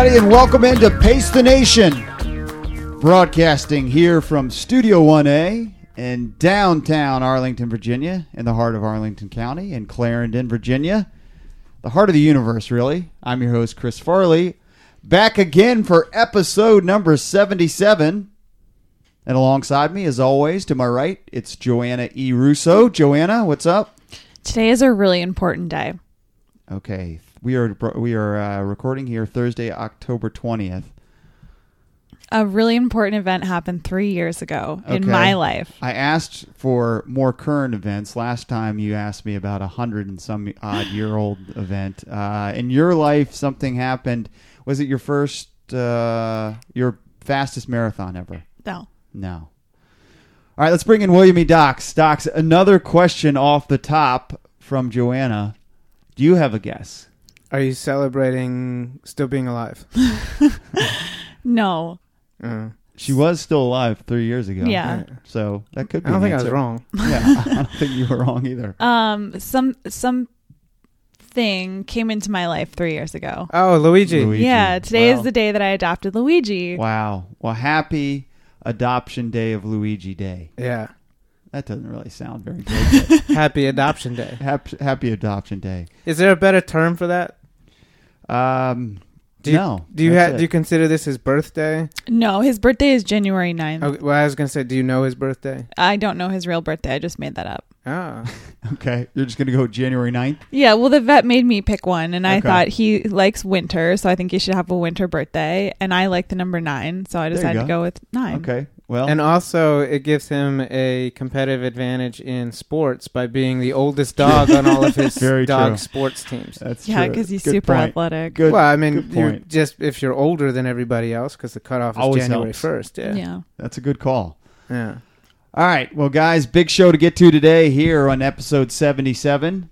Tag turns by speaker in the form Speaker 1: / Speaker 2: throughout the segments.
Speaker 1: everybody, and welcome into Pace the Nation. Broadcasting here from Studio 1A in downtown Arlington, Virginia, in the heart of Arlington County, in Clarendon, Virginia, the heart of the universe, really. I'm your host, Chris Farley, back again for episode number 77. And alongside me, as always, to my right, it's Joanna E. Russo. Joanna, what's up?
Speaker 2: Today is a really important day.
Speaker 1: Okay, we are we are uh, recording here Thursday, October twentieth.
Speaker 2: A really important event happened three years ago in my life.
Speaker 1: I asked for more current events. Last time you asked me about a hundred and some odd year old event. Uh, in your life, something happened. Was it your first, uh, your fastest marathon ever?
Speaker 2: No.
Speaker 1: No. All right, let's bring in William E. Docs. Docs, another question off the top from Joanna. Do you have a guess?
Speaker 3: Are you celebrating still being alive?
Speaker 2: No.
Speaker 3: Uh,
Speaker 1: She was still alive three years ago.
Speaker 2: Yeah.
Speaker 1: So that could be.
Speaker 3: I don't
Speaker 1: an
Speaker 3: think I was
Speaker 1: answer.
Speaker 3: wrong.
Speaker 1: Yeah, I don't think you were wrong either.
Speaker 2: Um some some thing came into my life three years ago.
Speaker 3: Oh, Luigi.
Speaker 1: Luigi.
Speaker 2: Yeah, today
Speaker 1: Wow.
Speaker 2: is the day that I adopted Luigi.
Speaker 1: Wow. Well, happy adoption day of Luigi Day.
Speaker 3: Yeah.
Speaker 1: That doesn't really sound very good.
Speaker 3: Happy Adoption Day.
Speaker 1: happy, happy adoption day.
Speaker 3: Is there a better term for that?
Speaker 1: Um,
Speaker 3: Do you,
Speaker 1: no.
Speaker 3: Do you ha- do you consider this his birthday?
Speaker 2: No, his birthday is January 9th.
Speaker 3: Oh, well, I was gonna say, do you know his birthday?
Speaker 2: I don't know his real birthday. I just made that up.
Speaker 3: Ah,
Speaker 1: Okay, you're just gonna go January 9th?
Speaker 2: Yeah, well, the vet made me pick one, and I
Speaker 1: Okay.
Speaker 2: thought he likes winter, so I think he should have a winter birthday. And I like the number nine, so I
Speaker 1: There you
Speaker 2: decided to
Speaker 1: go.
Speaker 2: go with nine.
Speaker 1: Okay. Well,
Speaker 3: and also it gives him a competitive advantage in sports by being the oldest dog on all of his
Speaker 1: Very
Speaker 3: dog
Speaker 1: true.
Speaker 3: sports teams.
Speaker 1: that's
Speaker 2: Yeah, because he's
Speaker 1: Good
Speaker 2: super
Speaker 1: point.
Speaker 2: athletic.
Speaker 1: Good.
Speaker 3: well, I mean, you're just if you're older than everybody else, because the cutoff is
Speaker 1: Always
Speaker 3: January first. Yeah.
Speaker 2: yeah.
Speaker 1: That's a good call.
Speaker 3: yeah.
Speaker 1: All right. Well, guys, big show to get to today here on episode 77.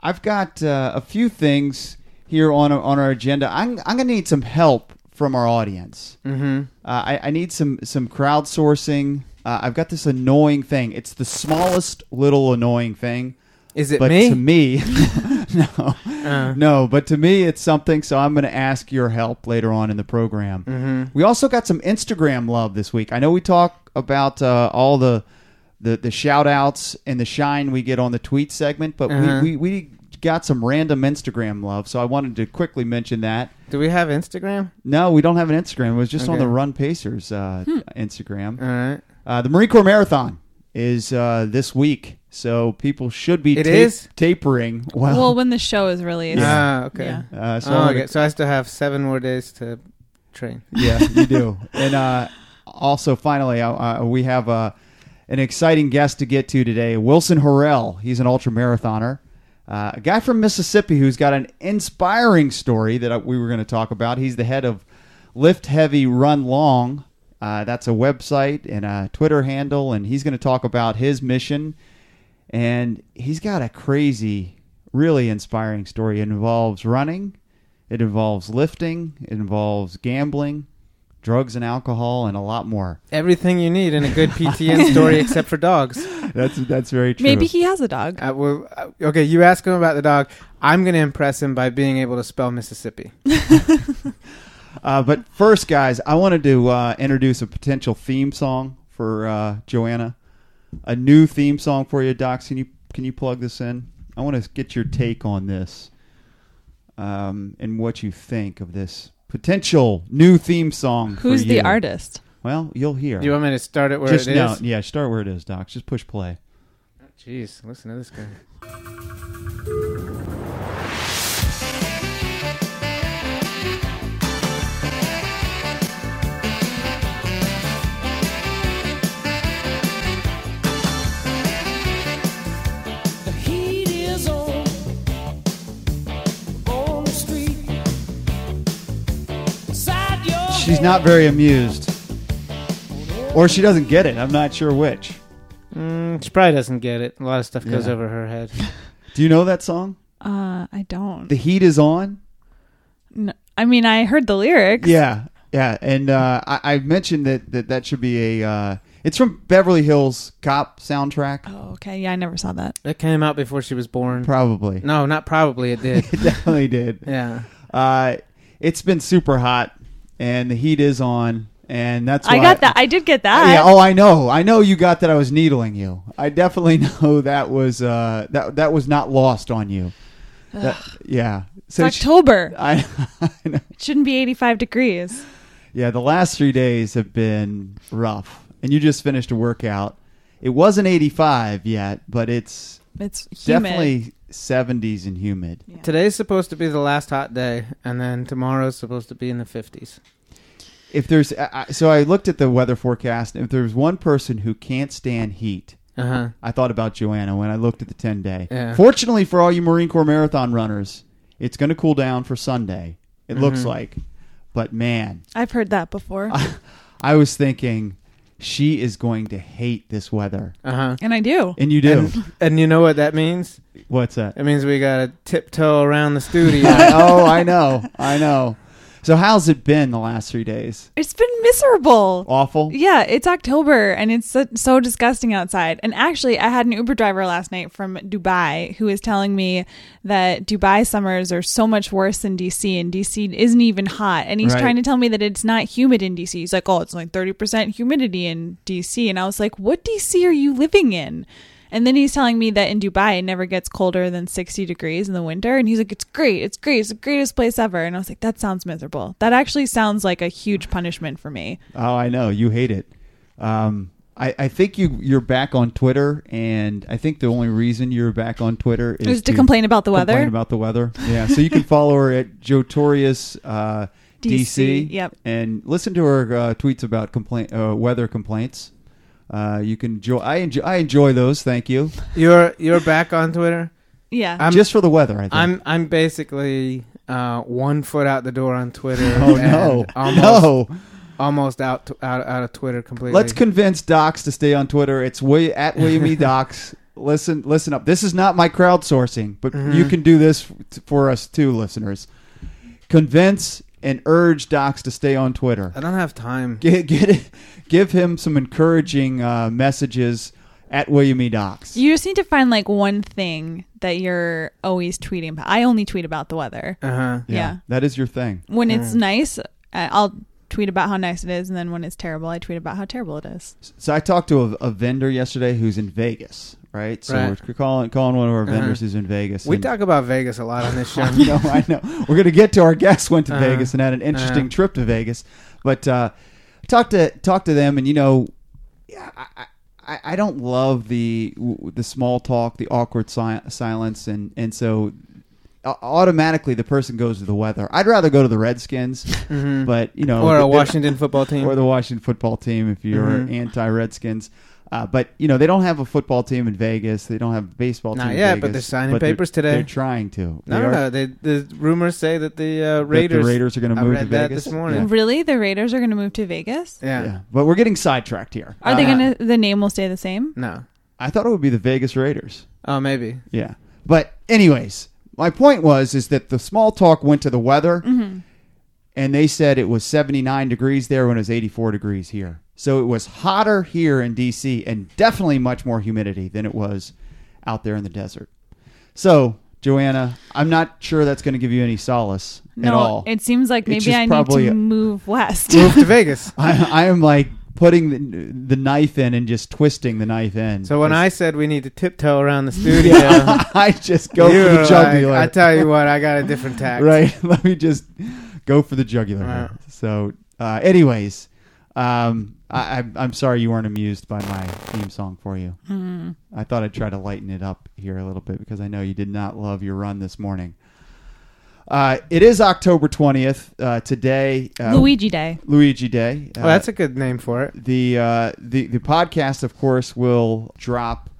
Speaker 1: I've got uh, a few things here on on our agenda. I'm I'm going to need some help from our audience.
Speaker 3: Mm-hmm.
Speaker 1: Uh, I, I need some some crowdsourcing. Uh, I've got this annoying thing. It's the smallest little annoying thing,
Speaker 3: Is it
Speaker 1: but
Speaker 3: me?
Speaker 1: to me, no,
Speaker 3: Uh,
Speaker 1: no. But to me, it's something. So I'm going to ask your help later on in the program.
Speaker 3: mm-hmm.
Speaker 1: We also got some Instagram love this week. I know we talk about uh, all the the the shout outs and the shine we get on the tweet segment, but
Speaker 3: Uh-huh.
Speaker 1: we, we we got some random Instagram love. So I wanted to quickly mention that.
Speaker 3: Do we have Instagram?
Speaker 1: No, we don't have an Instagram. It was just on the Run Pacers uh, Instagram.
Speaker 3: All right.
Speaker 1: Uh, the Marine Corps Marathon is uh, this week, so people should be
Speaker 3: It
Speaker 1: ta-
Speaker 3: is?
Speaker 1: tapering. Well,
Speaker 2: Well, when the show is released.
Speaker 3: Ah, okay.
Speaker 2: Yeah.
Speaker 1: uh, so,
Speaker 3: So,
Speaker 1: I'm
Speaker 3: okay.
Speaker 1: gonna-
Speaker 3: so I still have seven more days to train.
Speaker 1: yeah, you do. And uh, also, finally, uh, uh, we have uh, an exciting guest to get to today. Wilson Horrell. He's an ultra marathoner. Uh, a guy from Mississippi who's got an inspiring story that uh, we were going to talk about. He's the head of Lift Heavy Run Long. Uh, that's a website and a Twitter handle, and he's going to talk about his mission. And he's got a crazy, really inspiring story. It involves running, it involves lifting, it involves gambling, drugs and alcohol, and a lot more.
Speaker 3: Everything you need in a good PTN story, except for dogs.
Speaker 1: That's that's very true.
Speaker 2: Maybe he has a dog.
Speaker 3: Uh, well, uh, okay, you ask him about the dog. I'm going to impress him by being able to spell Mississippi.
Speaker 1: Uh, but first, guys, I wanted to uh, introduce a potential theme song for uh, Joanna. A new theme song for you, Docs. Can you can you plug this in? I want to get your take on this um, and what you think of this potential new theme song. for
Speaker 2: Who's the artist?
Speaker 1: Well, you'll hear.
Speaker 3: Do you want me to start it where
Speaker 1: Just
Speaker 3: it is?
Speaker 1: no, yeah. Start where it is, Docs. Just push play.
Speaker 3: Jeez, listen to this guy.
Speaker 1: She's not very amused, or she doesn't get it. I'm not sure which.
Speaker 3: Mm, she probably doesn't get it. A lot of stuff goes
Speaker 1: Yeah.
Speaker 3: over her head.
Speaker 1: Do you know that song?
Speaker 2: Uh, I don't.
Speaker 1: The heat is on.
Speaker 2: No, I mean, I heard the lyrics.
Speaker 1: Yeah, yeah, and uh, I, I mentioned that, that that should be a. Uh, it's from Beverly Hills Cop soundtrack.
Speaker 2: Oh, okay. Yeah, I never saw that.
Speaker 3: It came out before she was born.
Speaker 1: Probably,
Speaker 3: No, not probably. It did.
Speaker 1: it definitely did.
Speaker 3: yeah.
Speaker 1: Uh, it's been super hot, and the heat is on, and that's
Speaker 2: I got that. I did get that.
Speaker 1: yeah. Oh, I know. I know you got that. I was needling you. I definitely know that was uh, that that was not lost on you. That- yeah.
Speaker 2: it's
Speaker 1: So sh-
Speaker 2: October.
Speaker 1: I, I know.
Speaker 2: It shouldn't be 85 degrees.
Speaker 1: Yeah, the last three days have been rough, and you just finished a workout. It wasn't 85 yet, but it's
Speaker 2: It's humid.
Speaker 1: definitely 70s and humid.
Speaker 2: Yeah.
Speaker 3: Today's supposed to be the last hot day, and then tomorrow's supposed to be in the 50s.
Speaker 1: If there's I, I- so I looked at the weather forecast, and if there's one person who can't stand heat,
Speaker 3: Uh huh.
Speaker 1: I thought about Joanna when I looked at the 10 day.
Speaker 3: Yeah.
Speaker 1: Fortunately for all you Marine Corps marathon runners, it's going to cool down for Sunday. It looks
Speaker 3: Mhm.
Speaker 1: like. But man,
Speaker 2: I've heard that before.
Speaker 1: I, I was thinking she is going to hate this weather.
Speaker 3: Uh huh.
Speaker 2: and I do.
Speaker 1: And you do.
Speaker 3: And, and you know what that means?
Speaker 1: What's that?
Speaker 3: It means we got to tiptoe around the studio.
Speaker 1: oh, I know. I know. So how's it been the last 3 days?
Speaker 2: It's been miserable.
Speaker 1: Awful?
Speaker 2: Yeah, it's October and it's so, so disgusting outside. And actually, I had an Uber driver last night from Dubai who was telling me that Dubai summers are so much worse than DC and DC isn't even hot. And he's
Speaker 1: Right.
Speaker 2: trying to tell me that it's not humid in DC. He's like, oh, it's like 30% humidity in DC. And I was like, what DC are you living in? And then he's telling me that in Dubai it never gets colder than 60 degrees in the winter. And he's like, it's great. It's great. It's the greatest place ever. And I was like, that sounds miserable. That actually sounds like a huge punishment for me.
Speaker 1: Oh, I know. You hate it. Um, I, I think you you're back on Twitter, and I think the only reason you're back on Twitter is
Speaker 2: was to complain about the weather.
Speaker 1: Complain about the weather. Yeah. So you can follow her at Jotorius uh, DC.
Speaker 2: DC, yep.
Speaker 1: And listen to her uh, tweets about complaint uh, weather complaints. Uh, you can enjoy. I enjoy. I enjoy those. Thank you.
Speaker 3: You're you're back on Twitter.
Speaker 2: Yeah.
Speaker 3: I'm
Speaker 1: Just for the weather. I think.
Speaker 3: I'm I'm basically uh, one foot out the door on Twitter.
Speaker 1: oh no!
Speaker 3: almost,
Speaker 1: no!
Speaker 3: almost out to, out out of Twitter completely.
Speaker 1: Let's convince Docs to stay on Twitter. It's William, at William E. Docs. Listen, listen up. This is not my crowdsourcing, but
Speaker 3: Mhm.
Speaker 1: you can do this for us too, listeners. Convince and urge Docs to stay on Twitter.
Speaker 3: I don't have time.
Speaker 1: Get, get give him some encouraging uh, messages at William E. Docs.
Speaker 2: you just need to find like one thing that you're always tweeting about. I only tweet about the weather.
Speaker 3: Uh huh.
Speaker 2: yeah.
Speaker 1: that is your thing.
Speaker 2: When it's
Speaker 3: Mm.
Speaker 2: nice, I- I'll tweet about how nice it is, and then when it's terrible, I tweet about how terrible it is.
Speaker 1: So I talked to a, a vendor yesterday who's in Vegas, right? So
Speaker 3: Right.
Speaker 1: we're calling calling one of our
Speaker 3: Uh-huh.
Speaker 1: vendors who's in Vegas.
Speaker 3: We talk about Vegas a lot on this show.
Speaker 1: I know, I know. We're going to get to our guests went to
Speaker 3: Uh-huh.
Speaker 1: Vegas and had an interesting
Speaker 3: Uh-huh.
Speaker 1: trip to Vegas, but uh, talk to talk to them, and you know, yeah, I, I, I don't love the the small talk, the awkward si- silence, and and so automatically the person goes to the weather. I'd rather go to the Redskins,
Speaker 3: Mhm.
Speaker 1: but you know,
Speaker 3: or a Washington football team.
Speaker 1: or the Washington football team if you're
Speaker 3: Mhm.
Speaker 1: anti-Redskins. Uh, but you know they don't have a football team in Vegas. They don't have a baseball
Speaker 3: Not
Speaker 1: team. in Vegas,
Speaker 3: but they're signing
Speaker 1: but they're-
Speaker 3: papers today.
Speaker 1: They're trying to.
Speaker 3: no,
Speaker 1: They
Speaker 3: no,
Speaker 1: are-
Speaker 3: no. They, the rumors say that the uh,
Speaker 1: that
Speaker 3: Raiders.
Speaker 1: the Raiders are going to move to Vegas
Speaker 3: this morning.
Speaker 1: Yeah.
Speaker 2: Really, the Raiders are going to move to Vegas?
Speaker 3: Yeah.
Speaker 1: Yeah. but we're getting sidetracked here.
Speaker 2: Are they
Speaker 3: Uh,
Speaker 2: going to? The name will stay the same.
Speaker 3: No.
Speaker 1: I thought it would be the Vegas Raiders.
Speaker 3: Oh, maybe.
Speaker 1: Yeah, but anyways, my point was is that the small talk went to the weather,
Speaker 2: Mm-hmm.
Speaker 1: and they said it was 79 degrees there when it was 84 degrees here. So it was hotter here in DC and definitely much more humidity than it was out there in the desert. So, Joanna, I'm not sure that's going to give you any solace
Speaker 2: No,
Speaker 1: at all.
Speaker 2: it seems like maybe
Speaker 1: just
Speaker 2: I need
Speaker 1: probably
Speaker 2: to move west.
Speaker 3: Move to Vegas.
Speaker 1: I, I am like putting the, the knife in and just twisting the knife in.
Speaker 3: So when I said we need to tiptoe around the studio,
Speaker 1: I just go for
Speaker 3: were
Speaker 1: the
Speaker 3: like,
Speaker 1: jugular.
Speaker 3: I tell you what, I got a different tact.
Speaker 1: right? Let me just go for the jugular.
Speaker 3: Right.
Speaker 1: So, uh, anyways, um, I, I'm, I'm sorry you weren't amused by my theme song for you.
Speaker 2: Mm.
Speaker 1: I thought I'd try to lighten it up here a little bit because I know you did not love your run this morning. Uh, it is October 20th uh, today. Uh,
Speaker 2: Luigi Day.
Speaker 1: Luigi Day. Uh,
Speaker 3: Well, that's a good name for it.
Speaker 1: the uh, the the podcast, of course, will drop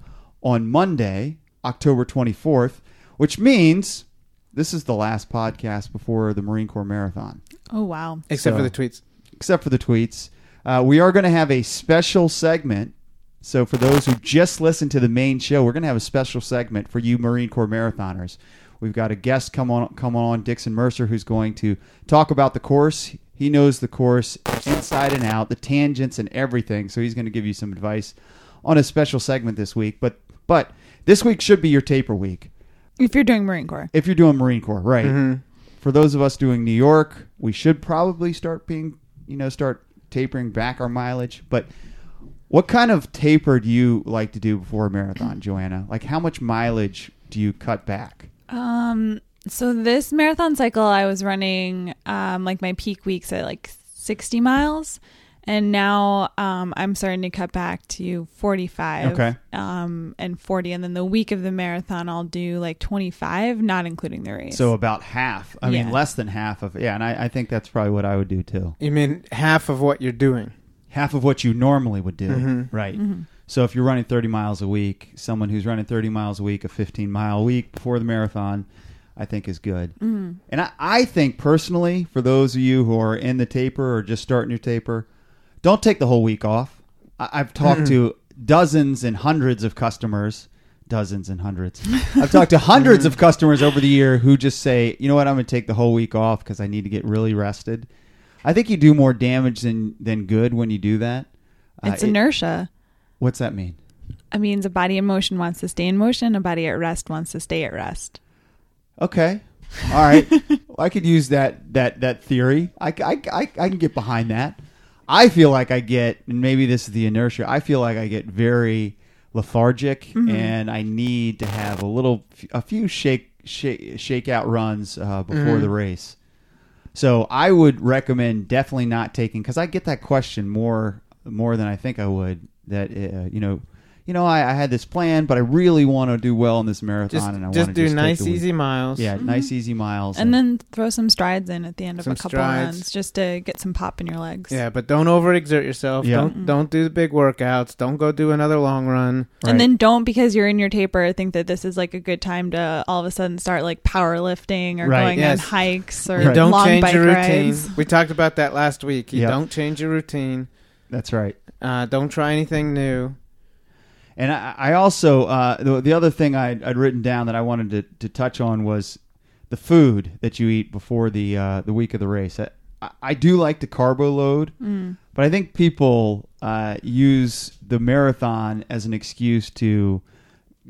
Speaker 1: on Monday, October 24th, which means this is the last podcast before the Marine Corps Marathon,
Speaker 2: Oh wow.
Speaker 3: Except
Speaker 1: So-
Speaker 3: for the tweets.
Speaker 1: except for the tweets. Uh, we are going to have a special segment. So for those who just listened to the main show, we're going to have a special segment for you Marine Corps marathoners. We've got a guest come on come on Dixon Mercer who's going to talk about the course. He knows the course inside and out, the tangents and everything. So he's going to give you some advice on a special segment this week. But but this week should be your taper week
Speaker 2: If you're doing Marine Corps.
Speaker 1: if you're doing Marine Corps, right?
Speaker 3: hmm
Speaker 1: for those of us doing New York, we should probably start being, you know, start tapering back our mileage. But what kind of taper do you like to do before a marathon, Joanna? Like, how much mileage do you cut back?
Speaker 2: Um, so this marathon cycle, I was running um, like my peak weeks at like 60 miles. And now um, I'm starting to cut back to 45
Speaker 1: Okay.
Speaker 2: um, and 40. And then the week of the marathon, I'll do like 25, not including the race.
Speaker 1: So about half. I mean, less than half of. Yeah, and I, I think that's probably what I would do too.
Speaker 3: You mean half of what you're doing?
Speaker 1: Half of what you normally would do.
Speaker 3: Mhm.
Speaker 1: Right. So if you're running 30 miles a week, someone who's running 30 miles a week, a 15 mile week before the marathon, I think is good.
Speaker 2: Mm-hmm.
Speaker 1: And I, I think personally, for those of you who are in the taper or just starting your taper, don't take the whole week off. I, I've talked to dozens and hundreds of customers, dozens and hundreds. I've talked to hundreds of customers over the year who just say, you know what, I'm going to take the whole week off because I need to get really rested. I think you do more damage than, than good when you do that. Uh,
Speaker 2: it's
Speaker 1: it-
Speaker 2: inertia.
Speaker 1: what's that mean?
Speaker 2: It means a body in motion wants to stay in motion, a body at rest wants to stay at rest.
Speaker 1: Okay. All right. I could use that that that theory. I, I, I, I can get behind that. I feel like I get, and maybe this is the inertia. I feel like I get very lethargic, and I need to have a little, a few shake shake shake out runs uh, before the race. So I would recommend definitely not taking because I get that question more more than I think I would. That uh, you know, you know, I, I had this plan, but I really want to do well in this marathon,
Speaker 3: Just,
Speaker 1: and I
Speaker 3: just
Speaker 1: want to
Speaker 3: do
Speaker 1: just take
Speaker 3: nice,
Speaker 1: the week.
Speaker 3: easy miles.
Speaker 1: Yeah, nice easy miles.
Speaker 2: And then throw some strides in at the end of a couple
Speaker 3: strides.
Speaker 2: runs just to get some pop in your legs.
Speaker 3: Yeah, but don't overexert yourself.
Speaker 1: Yeah.
Speaker 3: Don't don't do the big workouts. Don't go do another long run.
Speaker 1: Right.
Speaker 2: And then don't because you're in your taper think that this is like a good time to all of a sudden start like powerlifting or
Speaker 1: Right.
Speaker 2: going
Speaker 3: Yes.
Speaker 2: on hikes or
Speaker 1: Right.
Speaker 3: Don't
Speaker 2: long
Speaker 3: change
Speaker 2: bike
Speaker 3: your routine.
Speaker 2: rides.
Speaker 3: We talked about that last week. You
Speaker 1: Yeah.
Speaker 3: don't change your routine.
Speaker 1: that's right.
Speaker 3: Uh, don't try anything new.
Speaker 1: And I, I also uh, the, the other thing I'd, I'd written down that I wanted to, to touch on was the food that you eat before the uh, the week of the race. I, I do like to carbo load, but I think people uh, use the marathon as an excuse to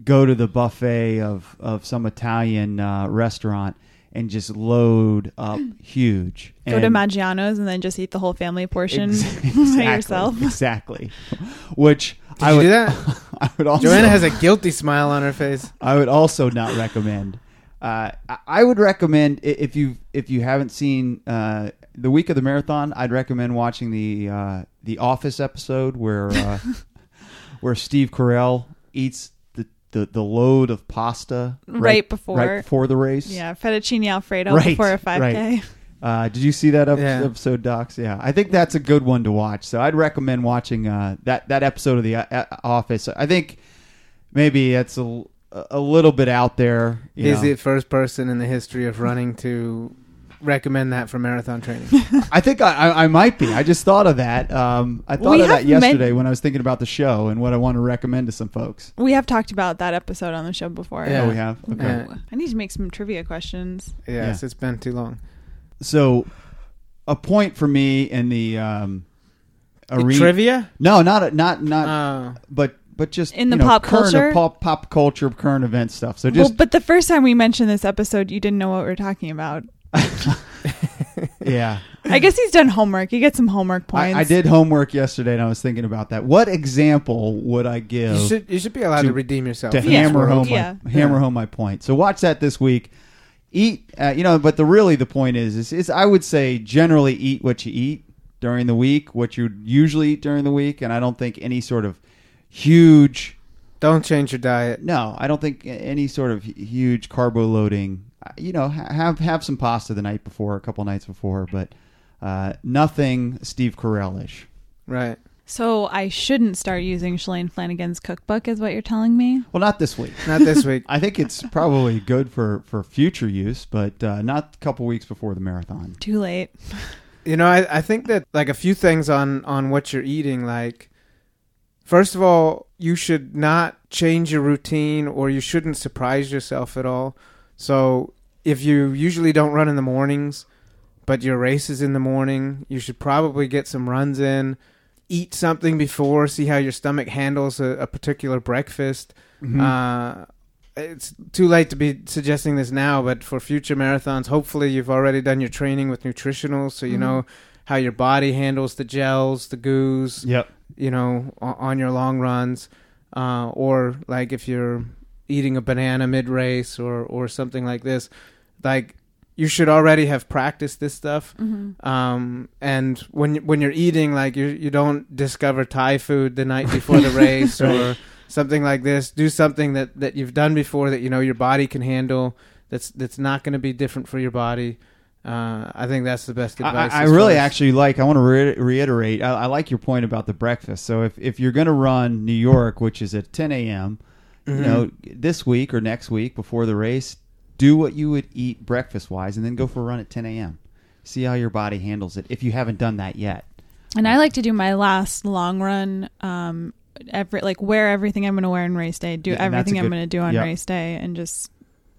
Speaker 1: go to the buffet of, of some Italian uh, restaurant and just load up huge.
Speaker 2: Go to
Speaker 1: And-
Speaker 2: Maggiano's and then just eat the whole family portion
Speaker 1: Ex-
Speaker 2: by yourself.
Speaker 1: Exactly. Which
Speaker 3: Did
Speaker 1: I
Speaker 3: you
Speaker 1: would
Speaker 3: do that?
Speaker 1: I would also
Speaker 3: Joanna has a guilty smile on her face.
Speaker 1: I would also not recommend. Uh, I- I would recommend if you if you haven't seen uh, the week of the marathon, I'd recommend watching the uh, the Office episode where uh, where Steve Carell eats the, the, the load of pasta
Speaker 2: Right before.
Speaker 1: right before the race.
Speaker 2: Yeah, fettuccine alfredo
Speaker 1: Right,
Speaker 2: before a 5K.
Speaker 1: right. Uh, did you see that ep-
Speaker 3: Yeah.
Speaker 1: episode, Docs? Yeah, I think that's a good one to watch. So I'd recommend watching uh, that that episode of the uh, uh, Office. I think maybe it's a, a little bit out there. you
Speaker 3: He's
Speaker 1: know.
Speaker 3: the first person in the history of running to recommend that for marathon training.
Speaker 1: I think I, I, I might be. I just thought of that. Um, I thought
Speaker 2: We
Speaker 1: of that
Speaker 2: have men-
Speaker 1: yesterday when I was thinking about the show and what I want to recommend to some folks.
Speaker 2: We have talked about that episode on the show before.
Speaker 3: Yeah.
Speaker 1: Oh, we have. Okay.
Speaker 3: Yeah.
Speaker 2: I need to make some trivia questions.
Speaker 3: yes, it's been too long.
Speaker 1: So, a point for me in the um, arena.
Speaker 3: Trivia?
Speaker 1: No, not a, not not.
Speaker 3: Oh.
Speaker 1: but but just
Speaker 2: In the
Speaker 1: you know,
Speaker 2: pop
Speaker 1: current
Speaker 2: culture?
Speaker 1: pop, pop culture, current event stuff. So just
Speaker 2: well, but the first time we mentioned this episode, you didn't know what we were talking about.
Speaker 1: yeah.
Speaker 2: I guess he's done homework. You get some homework points.
Speaker 1: I, I did homework yesterday, and I was thinking about that. What example would I give
Speaker 3: You should you should be allowed to,
Speaker 1: To-
Speaker 3: redeem yourself.
Speaker 1: to
Speaker 3: in
Speaker 1: hammer
Speaker 3: world.
Speaker 1: home
Speaker 2: Yeah.
Speaker 1: my hammer
Speaker 3: Yeah.
Speaker 1: home my point? So watch that this week. Eat, uh, you know, but the really the point is, is, is I would say generally eat what you eat during the week, what you usually eat during the week, and I don't think any sort of huge
Speaker 3: Don't change your diet.
Speaker 1: No, I don't think any sort of huge carbo loading. uh, You know, have have some pasta the night before, a couple nights before, but uh, nothing Steve Carell-ish.
Speaker 3: Right.
Speaker 2: So I shouldn't start using Shalane Flanagan's cookbook, is what you're telling me?
Speaker 1: Well, not this week.
Speaker 3: Not this week.
Speaker 1: I think it's probably good for for future use, but uh, not a couple weeks before the marathon.
Speaker 2: Too late.
Speaker 3: You know, I, I think that like a few things on on what you're eating. Like, first of all, you should not change your routine, or you shouldn't surprise yourself at all. So, if you usually don't run in the mornings, but your race is in the morning, you should probably get some runs in. Eat something before, see how your stomach handles a, a particular breakfast.
Speaker 1: Mm-hmm.
Speaker 3: Uh, it's too late to be suggesting this now, but for future marathons, hopefully you've already done your training with nutritionals, so you
Speaker 2: Mhm.
Speaker 3: know how your body handles the gels, the goos,
Speaker 1: Yep.
Speaker 3: you know, on your long runs, uh, or like if you're eating a banana mid race or or something like this, like you should already have practiced this stuff.
Speaker 2: Mhm.
Speaker 3: Um, and when you- when you're eating, like you you don't discover Thai food the night before the race or something like this. Do something that that you've done before that you know your body can handle. That's that's not going to be different for your body. Uh, I think that's the best
Speaker 1: I,
Speaker 3: advice.
Speaker 1: I
Speaker 3: as
Speaker 1: really
Speaker 3: as-
Speaker 1: actually like. I want to re- reiterate. I, I like your point about the breakfast. So if if you're going to run New York, which is at 10 a.m., you
Speaker 3: Mhm.
Speaker 1: know, this week or next week before the race, do what you would eat breakfast wise, and then go for a run at 10 a.m. See how your body handles it. If you haven't done that yet,
Speaker 2: And I like to do my last long run, um, every like wear everything I'm going to wear on race day, do
Speaker 1: Yeah, and that's
Speaker 2: everything
Speaker 1: a
Speaker 2: I'm going to do on
Speaker 1: yep.
Speaker 2: race day, and just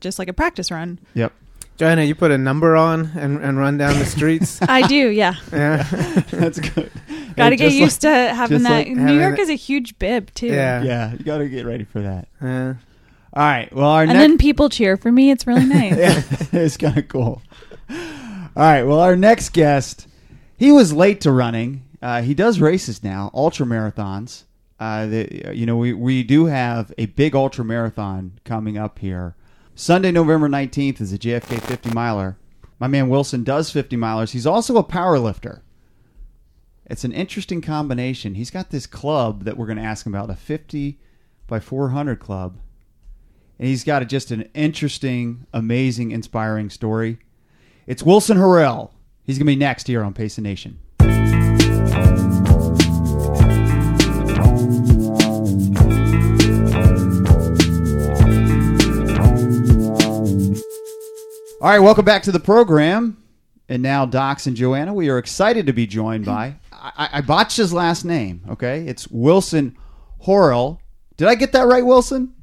Speaker 2: just like a practice run.
Speaker 1: yep.
Speaker 3: Joanna, you put a number on and, and run down the streets.
Speaker 2: I do, yeah.
Speaker 3: yeah,
Speaker 1: That's good.
Speaker 2: Got to get
Speaker 1: just
Speaker 2: used to having that.
Speaker 1: like
Speaker 2: New
Speaker 3: having
Speaker 2: York
Speaker 3: it-
Speaker 2: is a huge bib too.
Speaker 3: Yeah.
Speaker 1: Yeah, you got to get ready for that.
Speaker 3: yeah.
Speaker 1: All right. Well, our next
Speaker 2: And
Speaker 1: next
Speaker 2: then people cheer for me. It's really nice.
Speaker 1: it's kind of cool. All right. Well, our next guest, he was late to running. Uh, he does races now, ultra marathons. Uh, the, you know, we, we do have a big ultra marathon coming up here. Sunday, November 19th is a JFK 50 miler. My man Wilson does 50 milers. He's also a power lifter. It's an interesting combination. He's got this club that we're going to ask him about, a 50 by 400 club and he's got a, just an interesting, amazing, inspiring story. It's Wilson Harrell. He's going to be next here on Pace the Nation. All right, welcome back to the program. And now, Docs and Joanna, we are excited to be joined by. I, I botched his last name. Okay, it's Wilson Horrell. Did I get that right, Wilson?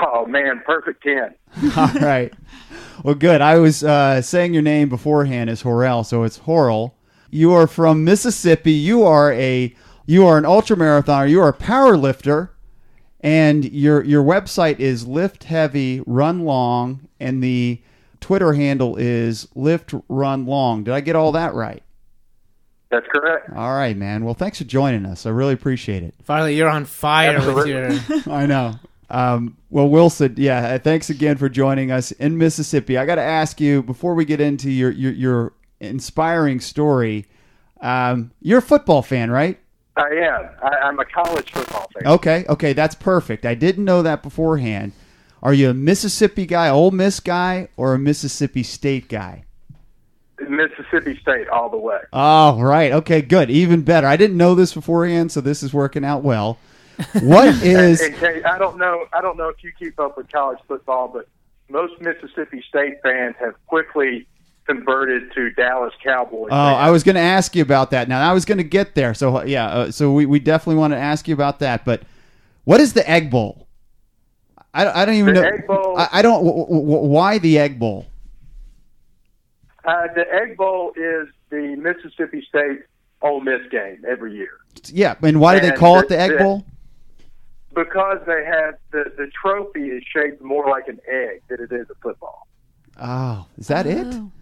Speaker 4: Oh man, perfect ten.
Speaker 1: All right. Well, good. I was uh, saying your name beforehand as Horrell, so it's Horrell. You are from Mississippi. You are a you are an ultra marathoner. You are a power lifter, and your your website is Lift Heavy Run Long, and the Twitter handle is Lift Run Long. Did I get all that right?
Speaker 4: That's correct.
Speaker 1: All right, man. Well, thanks for joining us. I really appreciate it.
Speaker 3: Finally, you're on fire with your.
Speaker 1: I know. Um, well, Wilson, yeah, uh, thanks again for joining us in Mississippi. I got to ask you before we get into your your, your inspiring story. Um, you're a football fan, right?
Speaker 4: I am. I, I'm a college football fan.
Speaker 1: Okay, okay, that's perfect. I didn't know that beforehand. Are you a Mississippi guy, Ole Miss guy, or a Mississippi State guy?
Speaker 4: Mississippi State all the way.
Speaker 1: Oh, right. Okay, good. Even better. I didn't know this beforehand, so this is working out well. What is
Speaker 4: And, Kate, I don't know. I don't know if you keep up with college football, but most Mississippi State fans have quickly converted to Dallas Cowboys.
Speaker 1: Oh, I was going to ask you about that. Now I was going to get there. So uh, yeah, uh, so we, we definitely want to ask you about that. But what is the Egg Bowl? I, don't- I don't even
Speaker 4: The
Speaker 1: know.
Speaker 4: Egg Bowl-
Speaker 1: I, I don't. W- w- why the Egg Bowl?
Speaker 4: Uh, the Egg Bowl is the Mississippi State Ole Miss game every year
Speaker 1: Yeah, and why do they
Speaker 4: And
Speaker 1: call it
Speaker 4: the-
Speaker 1: the Egg
Speaker 4: the-
Speaker 1: Bowl?
Speaker 4: Because they have the the trophy is shaped more like an egg than it is a football.
Speaker 1: Oh, is that it?
Speaker 2: Oh.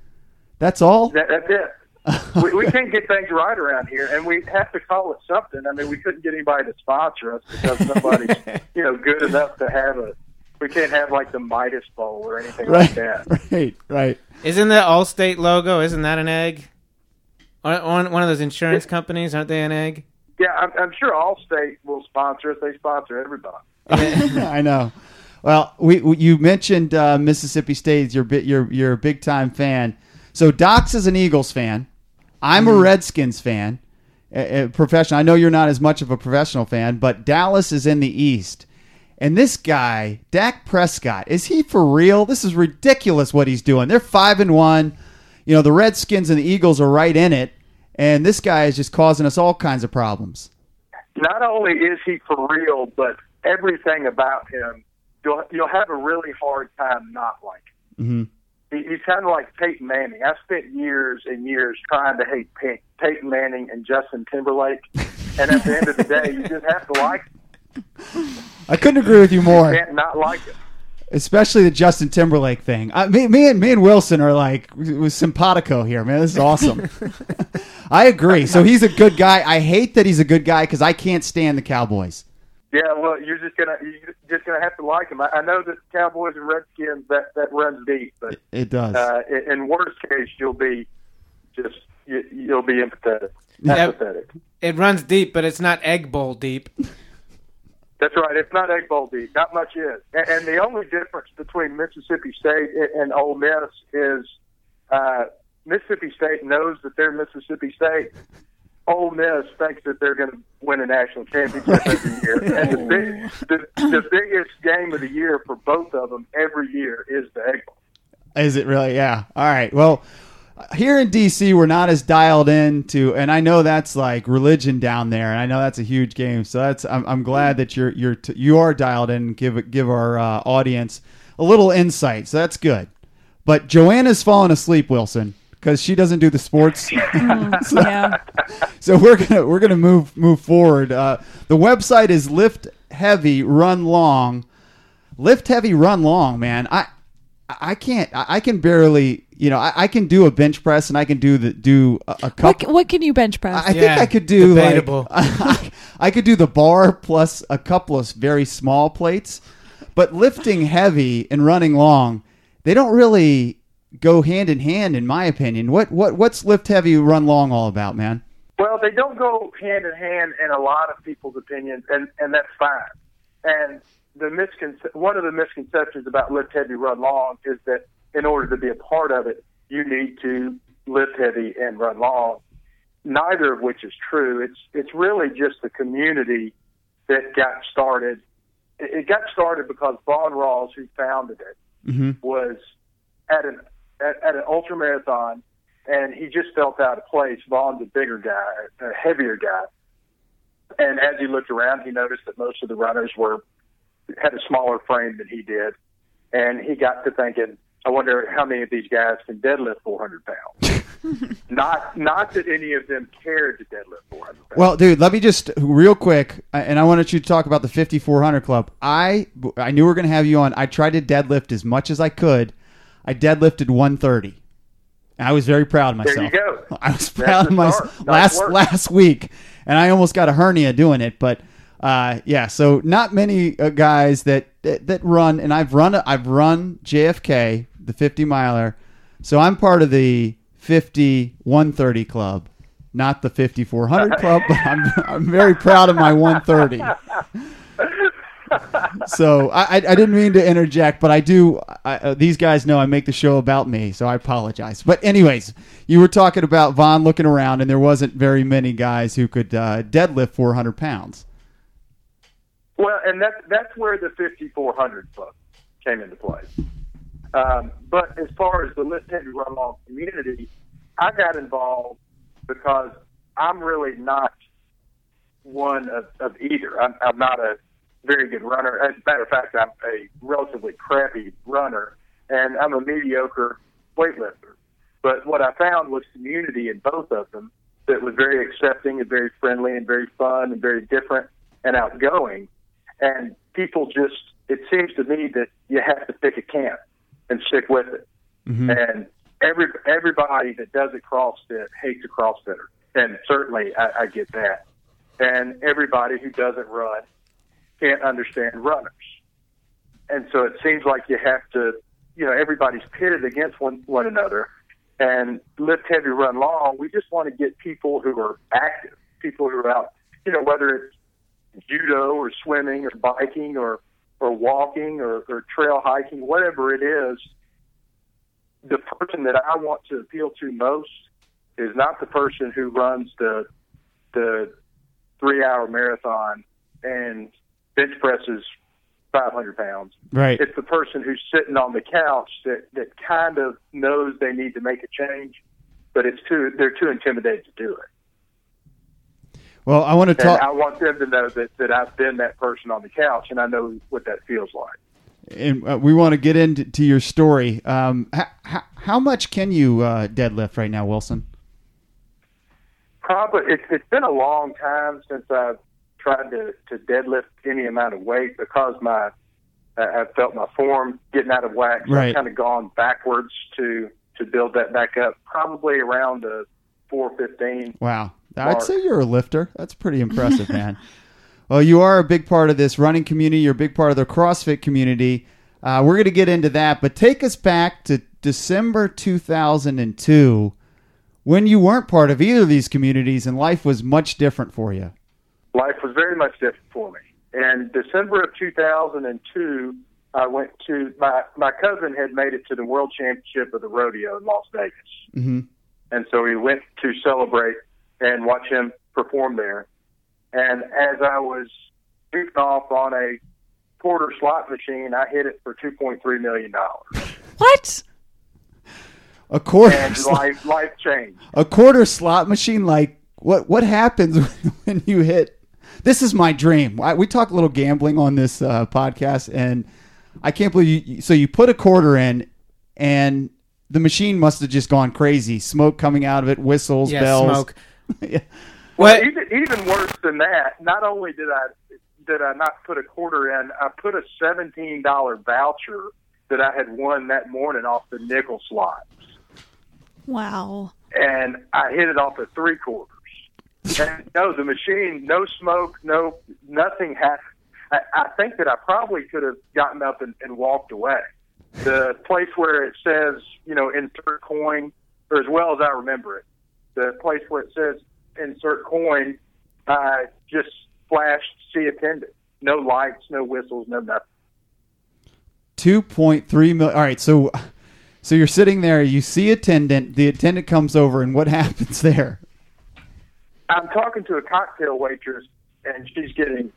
Speaker 1: That's all?
Speaker 4: That, that's it. we, we can't get things right around here, and we have to call it something. I mean, we couldn't get anybody to sponsor us because nobody's you know good enough to have a. We can't have like the Midas Bowl or anything
Speaker 1: right,
Speaker 4: like that.
Speaker 1: right, right.
Speaker 3: Isn't the Allstate logo? Isn't that an egg? Or- One one of those insurance companies, aren't they an egg?
Speaker 4: Yeah, I'm, I'm sure Allstate will sponsor us. They sponsor everybody.
Speaker 1: I know. Well, we, we you mentioned uh, Mississippi State. You're bi- you're you're a big time fan. So Docs is an Eagles fan. I'm a Redskins fan, a, a professional. I know you're not as much of a professional fan, but Dallas is in the East. And this guy, Dak Prescott, is he for real? This is ridiculous what he's doing. They're five and one. You know the Redskins and the Eagles are right in it, and this guy is just causing us all kinds of problems.
Speaker 4: Not only is he for real, but everything about him, you'll you'll have a really hard time not liking.
Speaker 1: hmm
Speaker 4: He, he's kind of like Peyton Manning. I spent years and years trying to hate Pey- Peyton Manning and Justin Timberlake, and at the end of the day, you just have to like him.
Speaker 1: I couldn't agree with you more.
Speaker 4: You can't not like him.
Speaker 1: Especially the Justin Timberlake thing. I, me, me and me and Wilson are like with simpatico here, man. This is awesome. I agree. So he's a good guy. I hate that he's a good guy because I can't stand the Cowboys.
Speaker 4: Yeah, well, you're just gonna you're just gonna have to like him. I, I know that Cowboys and Redskins that that runs deep, but
Speaker 1: It does.
Speaker 4: uh, in, in worst case, you'll be just you, you'll be empathetic.
Speaker 3: Yeah.
Speaker 4: Apathetic.
Speaker 3: It runs deep, but it's not egg bowl deep.
Speaker 4: That's right. It's not egg bowl deep. Not much is. And, and the only difference between Mississippi State and, and Ole Miss is uh, Mississippi State knows that they're Mississippi State. Ole Miss thinks that they're going to win a national championship every year. And the, big, the, the biggest game of the year for both of them every year is the egg bowl.
Speaker 1: Is it really? Yeah. All right. Well, here in DC, we're not as dialed in to, and I know that's like religion down there, and I know that's a huge game. So that's I'm, I'm glad that you're you're t- you are dialed in. And give give our uh, audience a little insight. So that's good. But Joanna's fallen asleep, Wilson, because she doesn't do the sports.
Speaker 2: yeah.
Speaker 1: so we're gonna we're gonna move move forward. Uh, the website is Lift Heavy Run Long. Lift Heavy Run Long, man. I I can't. I I can barely. You know, I, I can do a bench press and I can do the do a, a couple.
Speaker 2: what can you bench press?
Speaker 1: I think
Speaker 3: Yeah,
Speaker 1: I could do
Speaker 3: debatable.
Speaker 1: like I could do the bar plus a couple of very small plates, but lifting heavy and running long, they don't really go hand in hand, in my opinion. What what what's lift heavy, run long all about, man?
Speaker 4: Well, they don't go hand in hand in a lot of people's opinions, and and that's fine. And the misconce- one of the misconceptions about lift heavy, run long is that in order to be a part of it, you need to lift heavy and run long. Neither of which is true. It's it's really just the community that got started. It got started because Vaughn Rawls, who founded it,
Speaker 1: Mm-hmm.
Speaker 4: was at an at, at an ultra marathon, and he just felt out of place. Vaughn's a bigger guy, a heavier guy, and as he looked around, he noticed that most of the runners were had a smaller frame than he did, and he got to thinking, I wonder how many of these guys can deadlift 400 pounds. not not that any of them cared to deadlift 400 pounds.
Speaker 1: Well, dude, let me just real quick, uh, and I wanted you to talk about the 5400 Club. I I knew we were going to have you on. I tried to deadlift as much as I could. I deadlifted 130. I was very proud of myself.
Speaker 4: There
Speaker 1: myself.
Speaker 4: you go.
Speaker 1: I was
Speaker 4: That's
Speaker 1: proud of myself.
Speaker 4: Nice
Speaker 1: last
Speaker 4: work.
Speaker 1: last week, and I almost got a hernia doing it. But uh, yeah, so not many uh, guys that, that that run, and I've run I've run JFK the 50 miler, so I'm part of the 50 130 club, not the 5400 club. But I'm I'm very proud of my 130. So I, I, didn't mean to interject, but I do. I, uh, these guys know I make the show about me, so I apologize. But anyways, you were talking about Vaughn looking around, and there wasn't very many guys who could uh, deadlift 400 pounds.
Speaker 4: Well, and that's that's where the 5400 club came into play. Um, but as far as the lift heavy run long community, I got involved because I'm really not one of, of either. I'm, I'm not a very good runner. As a matter of fact, I'm a relatively crappy runner, and I'm a mediocre weightlifter. But what I found was community in both of them that was very accepting and very friendly and very fun and very different and outgoing. And people just, it seems to me that you have to pick a camp and stick with it. Mm-hmm. And every everybody that does a CrossFit hates a CrossFitter, and certainly I, I get that. And everybody who doesn't run can't understand runners, and so it seems like you have to, you know, everybody's pitted against one one another. And lift heavy, run long. We just want to get people who are active, people who are out, you know, whether it's judo or swimming or biking or or walking or, or trail hiking, whatever it is, the person that I want to appeal to most is not the person who runs the the three hour marathon and bench presses five hundred pounds.
Speaker 1: Right.
Speaker 4: It's the person who's sitting on the couch that, that kind of knows they need to make a change, but it's too they're too intimidated to do it.
Speaker 1: Well, I want to talk.
Speaker 4: I want them to know that, that I've been that person on the couch and I know what that feels like.
Speaker 1: and uh, we want to get into to your story. Um, how, much can you uh, deadlift right now, Wilson?
Speaker 4: Probably it's it's been a long time since I've tried to to deadlift any amount of weight because my I, I felt my form getting out of whack. So
Speaker 1: Right.
Speaker 4: I've kind of gone backwards to to build that back up. Probably around a 415.
Speaker 1: Wow. I'd say you're a lifter. That's pretty impressive, man. Well, you are a big part of this running community. You're a big part of the CrossFit community. Uh, we're going to get into that, but take us back to December 2002 when you weren't part of either of these communities and life was much different for you.
Speaker 4: life was very much different for me. In December of 2002, I went to my my cousin had made it to the World Championship of the rodeo in Las Vegas,
Speaker 1: hmm
Speaker 4: and so we went to celebrate and watch him perform there. And as I was goofing off on a quarter slot machine, I hit it for 2.3 million dollars,
Speaker 2: What?
Speaker 1: A quarter,
Speaker 4: and
Speaker 1: slot,
Speaker 4: life life changed.
Speaker 1: a quarter slot machine. Like what? What happens when you hit? This is my dream. I, we talk a little gambling on this uh, podcast, and I can't believe you. So you put a quarter in, and the machine must have just gone crazy. Smoke coming out of it, whistles,
Speaker 3: Yeah,
Speaker 1: bells.
Speaker 3: smoke.
Speaker 1: Yeah.
Speaker 4: Well,
Speaker 3: What?
Speaker 4: even even worse than that. Not only did I did I not put a quarter in, I put a seventeen dollar voucher that I had won that morning off the nickel slot,
Speaker 2: Wow.
Speaker 4: and I hit it off of three quarters. And no, the machine, no smoke, no nothing happened. I, I think that I probably could have gotten up and, and walked away. The place where it says, you know, insert coin, or as well as I remember it, the place where it says insert coin, uh, just flashed see attendant. No lights, no whistles, no nothing.
Speaker 1: Two point three million. All right, so so you're sitting there. You see attendant. The attendant comes over, and what happens there?
Speaker 4: I'm talking to a cocktail waitress, and she's getting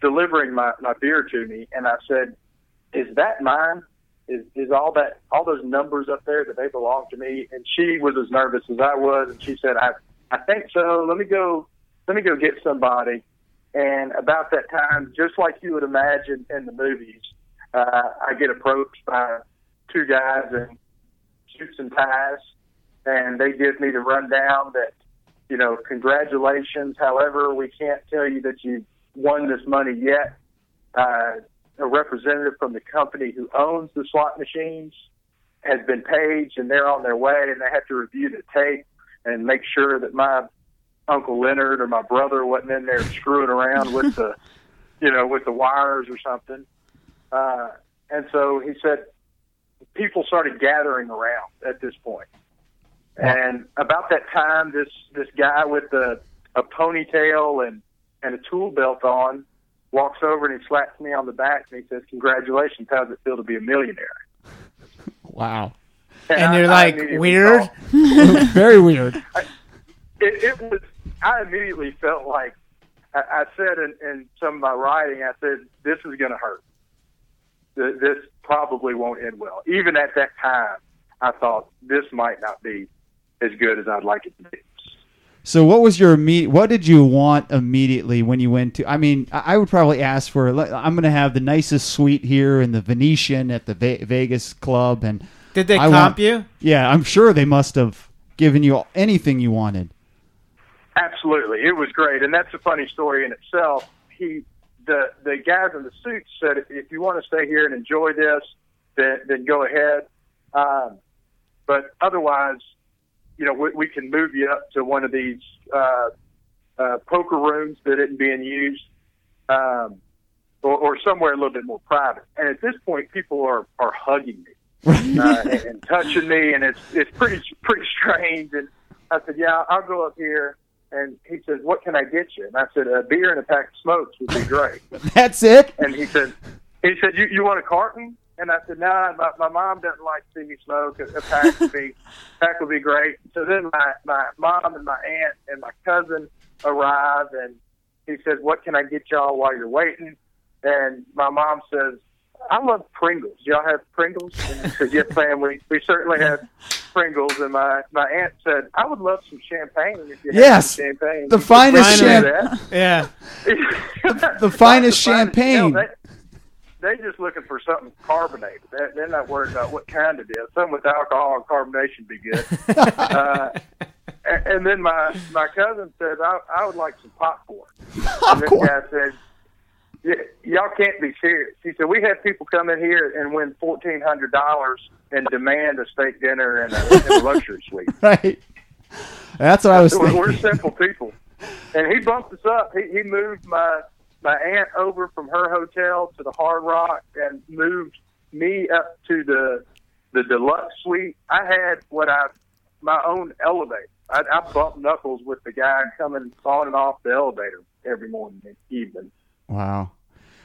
Speaker 4: delivering my my beer to me, and I said, "Is that mine? Is is all that all those numbers up there that they belong to me?" And she was as nervous as I was, and she said, "I I think so. Let me go. Let me go get somebody." And about that time, just like you would imagine in the movies, uh, I get approached by two guys in suits and ties, and they give me the rundown that you know, congratulations. However, we can't tell you that you won this money yet. Uh, a representative from the company who owns the slot machines has been paged, and they're on their way, and they have to review the tape and make sure that my uncle Leonard or my brother wasn't in there screwing around with the, you know, with the wires or something. Uh, and so he said, people started gathering around at this point. And about that time, this this guy with the a ponytail and and a tool belt on walks over and he slaps me on the back and he says, "Congratulations! How does it feel to be a millionaire?"
Speaker 1: Wow,
Speaker 3: And
Speaker 4: I-
Speaker 3: you're
Speaker 4: I
Speaker 3: like,
Speaker 4: immediately
Speaker 3: weird?
Speaker 1: very weird.
Speaker 4: it, it was. I immediately felt like I, I said in, in some of my writing. I said, "This is going to hurt. Th- This probably won't end well." Even at that time, I thought this might not be as good as I'd like it to be.
Speaker 1: So, what was your immediate? What did you want immediately when you went to? I mean, I I would probably ask for. I'm going to have the nicest suite here in the Venetian at the Ve- Vegas club, and
Speaker 3: Did they
Speaker 1: I
Speaker 3: comp
Speaker 1: want-
Speaker 3: you?
Speaker 1: yeah, I'm sure they must have given you anything you wanted.
Speaker 4: Absolutely, it was great, and that's a funny story in itself. He, the the guys in the suits said, if you want to stay here and enjoy this, then then go ahead. Um, but otherwise, you know, we, we can move you up to one of these uh, uh, poker rooms that isn't being used, um, or, or somewhere a little bit more private. And at this point, people are are hugging me uh, and, and touching me, and it's it's pretty pretty strange. And I said, "Yeah, I'll go up here." And he says, "What can I get you?" And I said, "A beer and a pack of smokes would be great."
Speaker 1: That's it.
Speaker 4: and he said, "He said you you want a carton?" And I said, "Nah, my, my mom doesn't like to see me smoke. A, a pack would be pack would be great." So then my my mom and my aunt and my cousin arrive, and he says, "What can I get y'all while you're waiting?" And my mom says, "I love Pringles. Y'all have Pringles?" And I said, "Yes, ma'am. We we certainly have Pringles." And my my aunt said, "I would love some champagne if you
Speaker 1: Yes,
Speaker 4: have some champagne."
Speaker 1: the finest champagne.
Speaker 3: Yeah.
Speaker 1: the finest
Speaker 4: Not
Speaker 1: champagne.
Speaker 4: no, they, they just looking for something carbonated. They're, they're not worried about what kind it is. Something with alcohol and carbonation would be good. uh, and, and then my my cousin said, I, I would like some popcorn. And this guy said, y- y'all can't be serious. He said, we had people come in here and win fourteen hundred dollars and demand a steak dinner and a, and a luxury suite.
Speaker 1: Right. That's what I was
Speaker 4: We're,
Speaker 1: thinking.
Speaker 4: we're simple people. And he bumped us up. He, he moved my my aunt over from her hotel to the Hard Rock and moved me up to the the deluxe suite. I had what I my own elevator. I, I bumped knuckles with the guy coming on and off the elevator every morning and evening.
Speaker 1: Wow.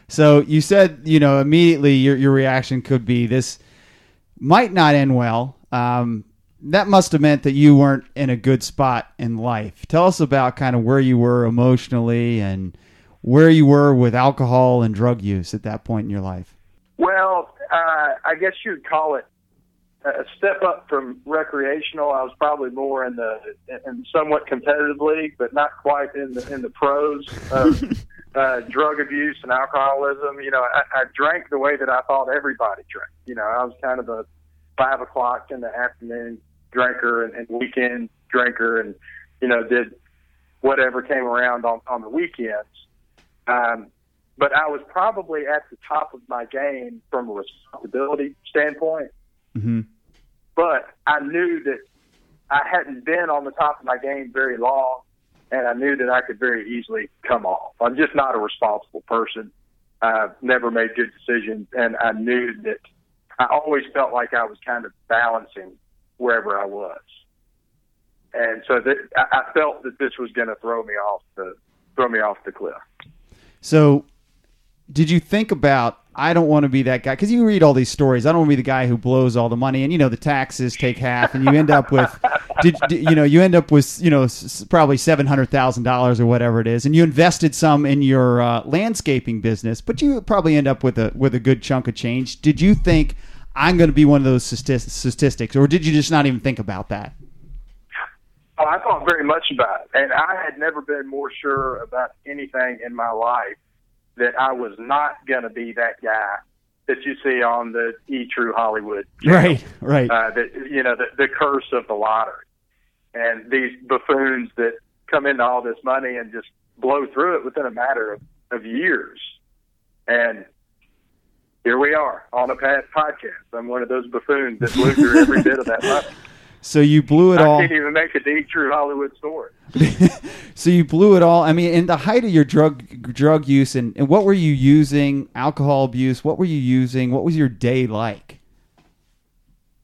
Speaker 1: So you said, you know, immediately your your reaction could be this might not end well. Um, that must have meant that you weren't in a good spot in life. Tell us about kind of where you were emotionally and where you were with alcohol and drug use at that point in your life.
Speaker 4: Well, uh, I guess you'd call it a step up from recreational. I was probably more in the in somewhat competitive league, but not quite in the in the pros of uh, drug abuse and alcoholism. You know, I, I drank the way that I thought everybody drank. You know, I was kind of a five o'clock in the afternoon drinker and, and weekend drinker, and you know, did whatever came around on on the weekends. Um, but I was probably at the top of my game from a responsibility standpoint.
Speaker 1: Mm-hmm.
Speaker 4: But I knew that I hadn't been on the top of my game very long, and I knew that I could very easily come off. I'm just not a responsible person. I've never made good decisions, and I knew that I always felt like I was kind of balancing wherever I was. And so that I I felt that this was going to throw me off the throw me off the cliff.
Speaker 1: So, did you think about? I don't want to be that guy because you read all these stories. I don't want to be the guy who blows all the money, and you know the taxes take half, and you end up with, did, did- you know, you end up with you know s- probably seven hundred thousand dollars or whatever it is, and you invested some in your uh, landscaping business, but you probably end up with a with a good chunk of change. Did you think I'm going to be one of those statistics, or did you just not even think about that?
Speaker 4: Oh, I thought very much about it, and I had never been more sure about anything in my life that I was not going to be that guy that you see on the E True Hollywood. channel.
Speaker 1: Right, right.
Speaker 4: Uh, that you know the, the curse of the lottery, and these buffoons that come into all this money and just blow through it within a matter of, of years, and here we are on a past podcast. I'm one of those buffoons that blew through every bit of that money.
Speaker 1: so you blew it
Speaker 4: I
Speaker 1: all.
Speaker 4: I can't even make a D True Hollywood story.
Speaker 1: so you blew it all. I mean, in the height of your drug drug use, and, and what were you using? Alcohol abuse. What were you using? What was your day like?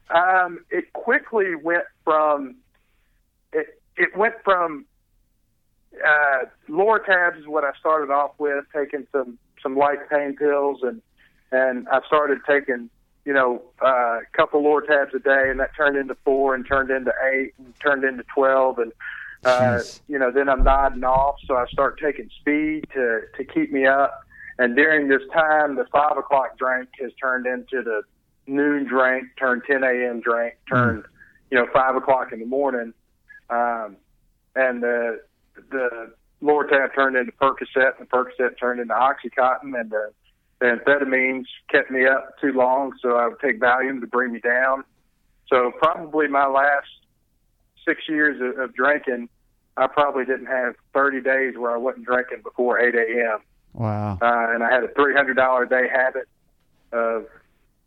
Speaker 4: Um, it quickly went from it. It went from uh, Lortabs is what I started off with, taking some some light pain pills, and and I started taking you know uh, a couple Lortabs a day, and that turned into four, and turned into eight, and turned into twelve, and uh,
Speaker 1: Jeez.
Speaker 4: you know then I'm nodding off, so I start taking speed to to keep me up. And during this time, the five o'clock drink has turned into the noon drink, turned 10 a.m. drink, turned you know five o'clock in the morning, um, and the the Lortab turned into Percocet, and the Percocet turned into OxyContin, and the amphetamines kept me up too long, so I would take Valium to bring me down. So probably my last six years of, of drinking, I probably didn't have 30 days where I wasn't drinking before 8 a.m.
Speaker 1: Wow.
Speaker 4: Uh, and I had a $300 a day habit of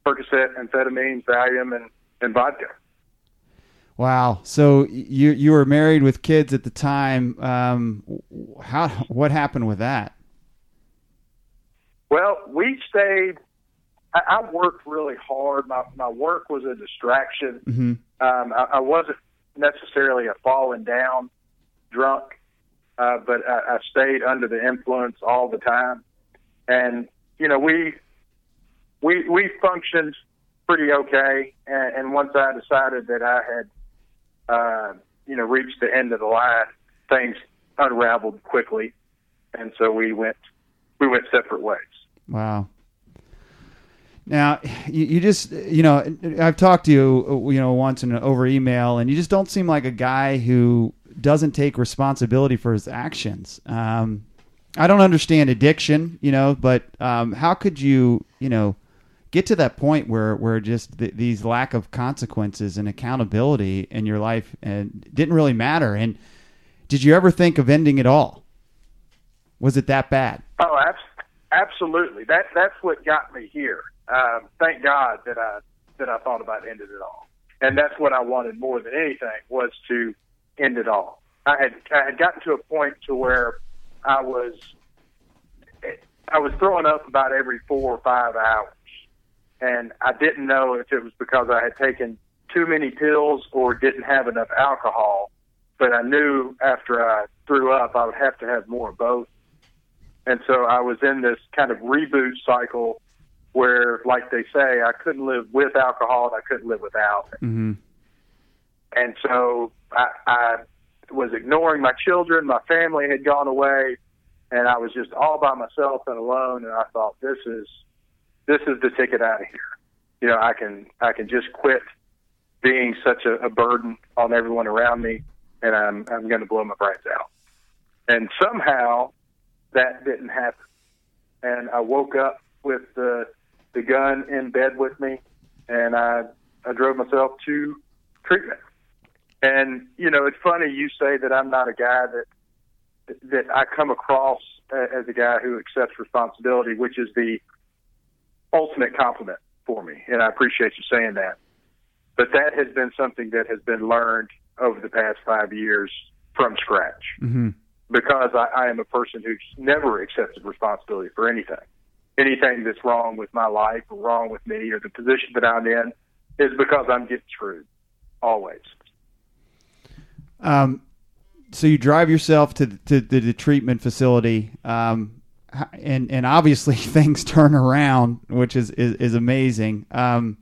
Speaker 4: Percocet, amphetamines, Valium, and, and vodka.
Speaker 1: Wow. So you you were married with kids at the time. Um, how what happened with that?
Speaker 4: Well, we stayed. I, I worked really hard. My my work was a distraction.
Speaker 1: hmm
Speaker 4: Um, I, I wasn't necessarily a falling down drunk, uh, but I, I stayed under the influence all the time. And you know, we we we functioned pretty okay. And, and once I decided that I had, uh, you know, reached the end of the line, things unraveled quickly, and so we went we went separate ways.
Speaker 1: Wow. Now, you, you just, you know, I've talked to you, you know, once in over email, and you just don't seem like a guy who doesn't take responsibility for his actions. Um, I don't understand addiction, you know, but um, how could you, you know, get to that point where where just th- these lack of consequences and accountability in your life and didn't really matter? And did you ever think of ending it all? Was it that bad?
Speaker 4: Oh, abs- absolutely. That that's what got me here. Um, thank God that I that I thought about ending it all, and that's what I wanted more than anything was to end it all. I had I had gotten to a point to where I was I was throwing up about every four or five hours, and I didn't know if it was because I had taken too many pills or didn't have enough alcohol. But I knew after I threw up, I would have to have more of both. And so I was in this kind of reboot cycle where, like they say, I couldn't live with alcohol and I couldn't live without it.
Speaker 1: Mm-hmm.
Speaker 4: And so I, I was ignoring my children. My family had gone away, and I was just all by myself and alone. And I thought, this is this is the ticket out of here. You know, I can I can just quit being such a, a burden on everyone around me, and I'm I'm going to blow my brains out. And somehow that didn't happen. And I woke up with the the gun in bed with me, and I I drove myself to treatment. And you know, it's funny you say that I'm not a guy that that I come across as a guy who accepts responsibility, which is the ultimate compliment for me, and I appreciate you saying that. But that has been something that has been learned over the past five years from scratch
Speaker 1: Mm-hmm.
Speaker 4: Because I, I am a person who's never accepted responsibility for anything. Anything that's wrong with my life or wrong with me or the position that I'm in is because I'm getting screwed. Always.
Speaker 1: Um, so you drive yourself to to, to the treatment facility, um, and and obviously things turn around, which is is, is amazing. Um,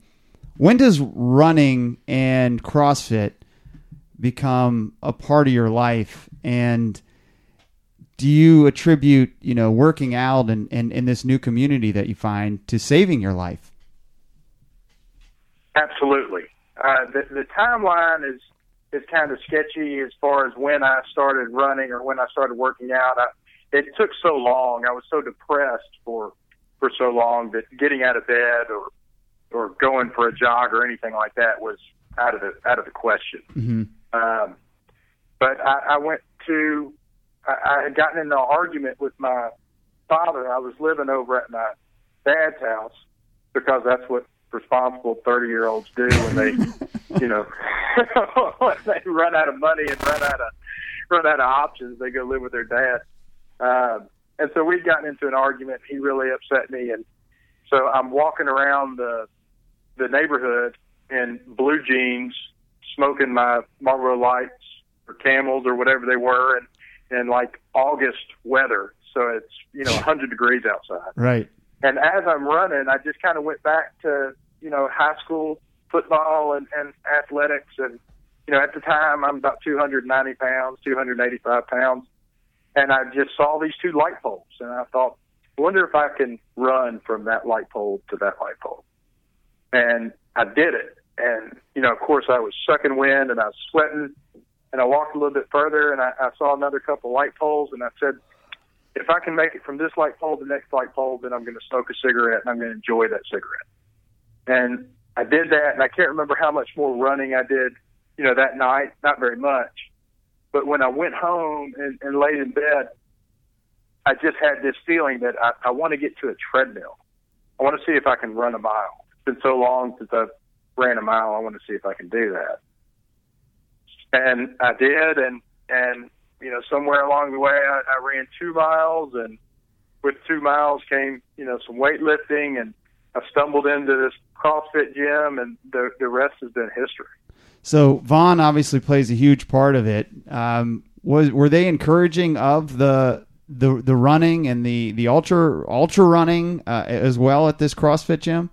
Speaker 1: when does running and CrossFit become a part of your life, and do you attribute you know working out and, and, and this new community that you find to saving your life?
Speaker 4: Absolutely. Uh, the, the timeline is is kind of sketchy as far as when I started running or when I started working out. I, it took so long. I was so depressed for for so long that getting out of bed or or going for a jog or anything like that was out of the out of the question.
Speaker 1: Mm-hmm.
Speaker 4: Um, but I, I went to, I, I had gotten into an argument with my father. I was living over at my dad's house because that's what responsible 30 year olds do when they, you know, when they run out of money and run out of, run out of options, they go live with their dad. Um, and so we'd gotten into an argument. He really upset me. And so I'm walking around the, the neighborhood in blue jeans, smoking my Marlboro Lights or Camels or whatever they were, and in like August weather, so it's you know 100 degrees outside.
Speaker 1: Right.
Speaker 4: And as I'm running, I just kind of went back to you know high school football and, and athletics, and you know at the time I'm about 290 pounds, 285 pounds, and I just saw these two light poles, and I thought, I wonder if I can run from that light pole to that light pole, and I did it. And, you know, of course, I was sucking wind and I was sweating. And I walked a little bit further and I, I saw another couple light poles. And I said, if I can make it from this light pole to the next light pole, then I'm going to smoke a cigarette and I'm going to enjoy that cigarette. And I did that. And I can't remember how much more running I did, you know, that night. Not very much. But when I went home and, and laid in bed, I just had this feeling that I, I want to get to a treadmill. I want to see if I can run a mile. It's been so long since I've ran a mile. I want to see if I can do that. And I did, and and you know somewhere along the way I, I ran two miles, and with two miles came you know some weightlifting, and I stumbled into this CrossFit gym, and the the rest has been history.
Speaker 1: So Vaughn obviously plays a huge part of it. Um, was were they encouraging of the the the running and the the ultra ultra running uh, as well at this CrossFit gym?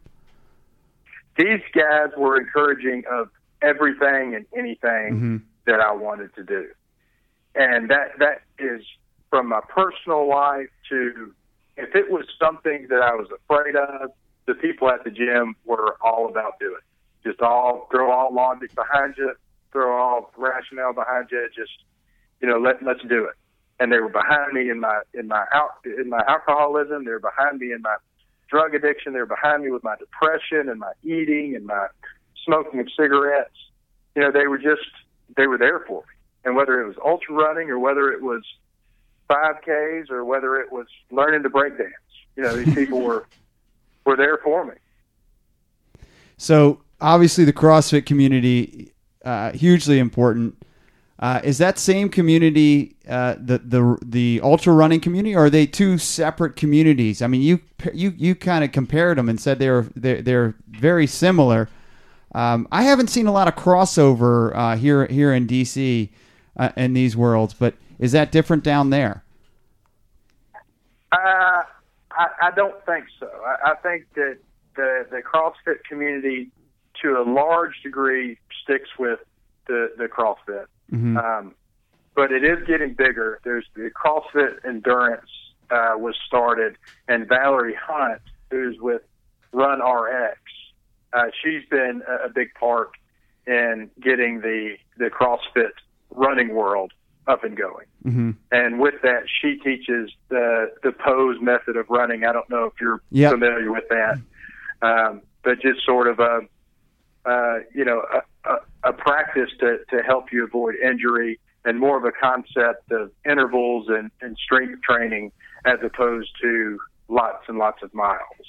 Speaker 4: These guys were encouraging of everything and anything
Speaker 1: Mm-hmm.
Speaker 4: That I wanted to do, and that that is from my personal life to if it was something that I was afraid of, the people at the gym were all about doing. Just all throw all logic behind you, throw all rationale behind you. Just you know, let let's do it. And they were behind me in my in my out in my alcoholism. They were behind me in my drug addiction. They were behind me with my depression and my eating and my smoking of cigarettes. You know, they were just they were there for me. And whether it was ultra running or whether it was 5Ks or whether it was learning to break dance, You know, these people were were there for me.
Speaker 1: So obviously, the CrossFit community uh, hugely important. Uh, is that same community uh, the the the ultra running community, or are they two separate communities? I mean, you you you kind of compared them and said they're they're, they're very similar. Um, I haven't seen a lot of crossover uh, here here in DC uh, in these worlds, but is that different down there?
Speaker 4: Uh, I, I don't think so. I, I think that the the CrossFit community, to a large degree, sticks with the the CrossFit. Um, but it is getting bigger. There's the CrossFit Endurance uh, was started, and Valerie Hunt, who's with Run RX, uh, she's been a, a big part in getting the the CrossFit running world up and going.
Speaker 1: Mm-hmm.
Speaker 4: And with that, she teaches the the pose method of running. I don't know if you're
Speaker 1: Yep.
Speaker 4: familiar with that, um, but just sort of a uh, you know a, a, a practice to to help you avoid injury and more of a concept of intervals and, and strength training as opposed to lots and lots of miles.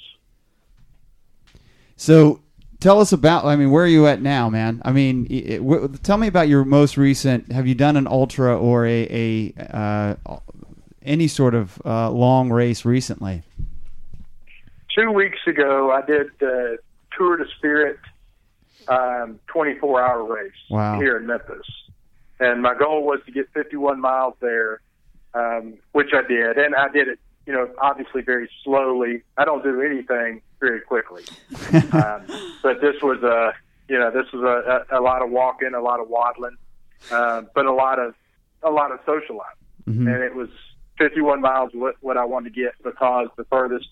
Speaker 1: So tell us about. I mean, where are you at now, man? I mean, it, w- tell me about your most recent. Have you done an ultra or a a uh, any sort of uh, long race recently?
Speaker 4: two weeks ago, I did the Tour de Spirit um, 24 hour race
Speaker 1: Wow.
Speaker 4: here in Memphis. And my goal was to get 51 miles there, um, which I did. And I did it, you know, obviously very slowly. I don't do anything very quickly. um, but this was a, you know, this was a, a, a lot of walking, a lot of waddling, uh, but a lot of, a lot of socializing
Speaker 1: Mhm.
Speaker 4: and it was 51 miles what, what I wanted to get because the furthest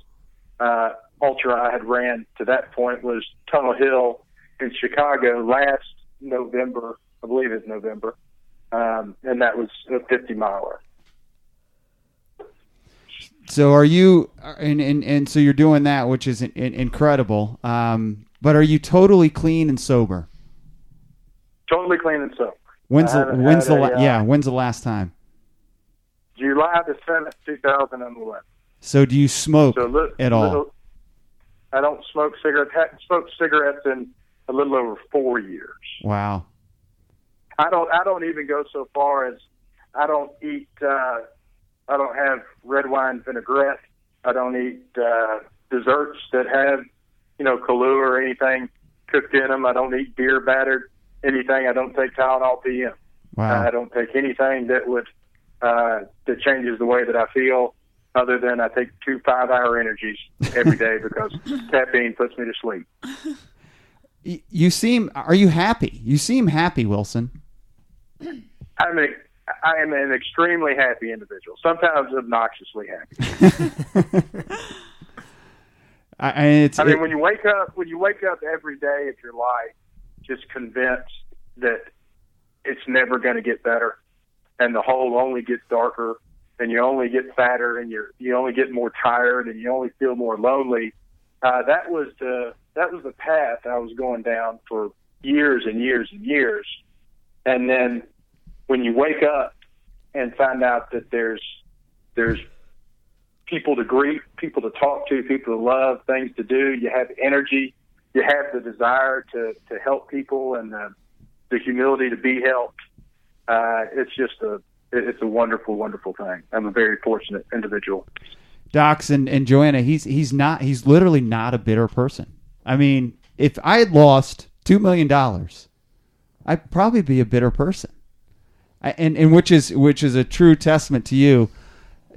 Speaker 4: uh, ultra I had ran to that point was Tunnel Hill in Chicago last November, I believe it's November, um, and that was a 50 miler.
Speaker 1: So are you and, and and so you're doing that, which is in, in- incredible. Um, but are you totally clean and sober?
Speaker 4: Totally clean and sober.
Speaker 1: When's the when's the
Speaker 4: a,
Speaker 1: la-
Speaker 4: uh,
Speaker 1: yeah when's the last time?
Speaker 4: July the 7th, 2011.
Speaker 1: So do you smoke
Speaker 4: So li-
Speaker 1: at all?
Speaker 4: little- I don't smoke cigarettes. Haven't smoked cigarettes in a little over four years.
Speaker 1: Wow.
Speaker 4: I don't. I don't even go so far as I don't eat. Uh, I don't have red wine vinaigrette. I don't eat uh, desserts that have, you know, Kahlua or anything cooked in them. I don't eat beer battered anything. I don't take Tylenol PM.
Speaker 1: Wow.
Speaker 4: I don't take anything that would uh, that changes the way that I feel. Other than I take two five-hour energies every day because caffeine puts me to sleep.
Speaker 1: You seem are you happy? You seem happy, Wilson.
Speaker 4: I'm I am an extremely happy individual. Sometimes obnoxiously happy.
Speaker 1: I, I it's
Speaker 4: I mean,
Speaker 1: it-
Speaker 4: when you wake up, when you wake up every day of your life, just convinced that it's never going to get better, and the hole only gets darker, and you only get fatter, and you you only get more tired, and you only feel more lonely. Uh, that was the that was the path I was going down for years and years and years, and then when you wake up and find out that there's there's people to greet, people to talk to, people to love, things to do. You have energy. You have the desire to, to help people and the, the humility to be helped. Uh, it's just a it's a wonderful, wonderful thing. I'm a very fortunate individual.
Speaker 1: Docs and, and Joanna, he's he's not he's literally not a bitter person. I mean, if I had lost two million dollars, I'd probably be a bitter person. And and which is which is a true testament to you.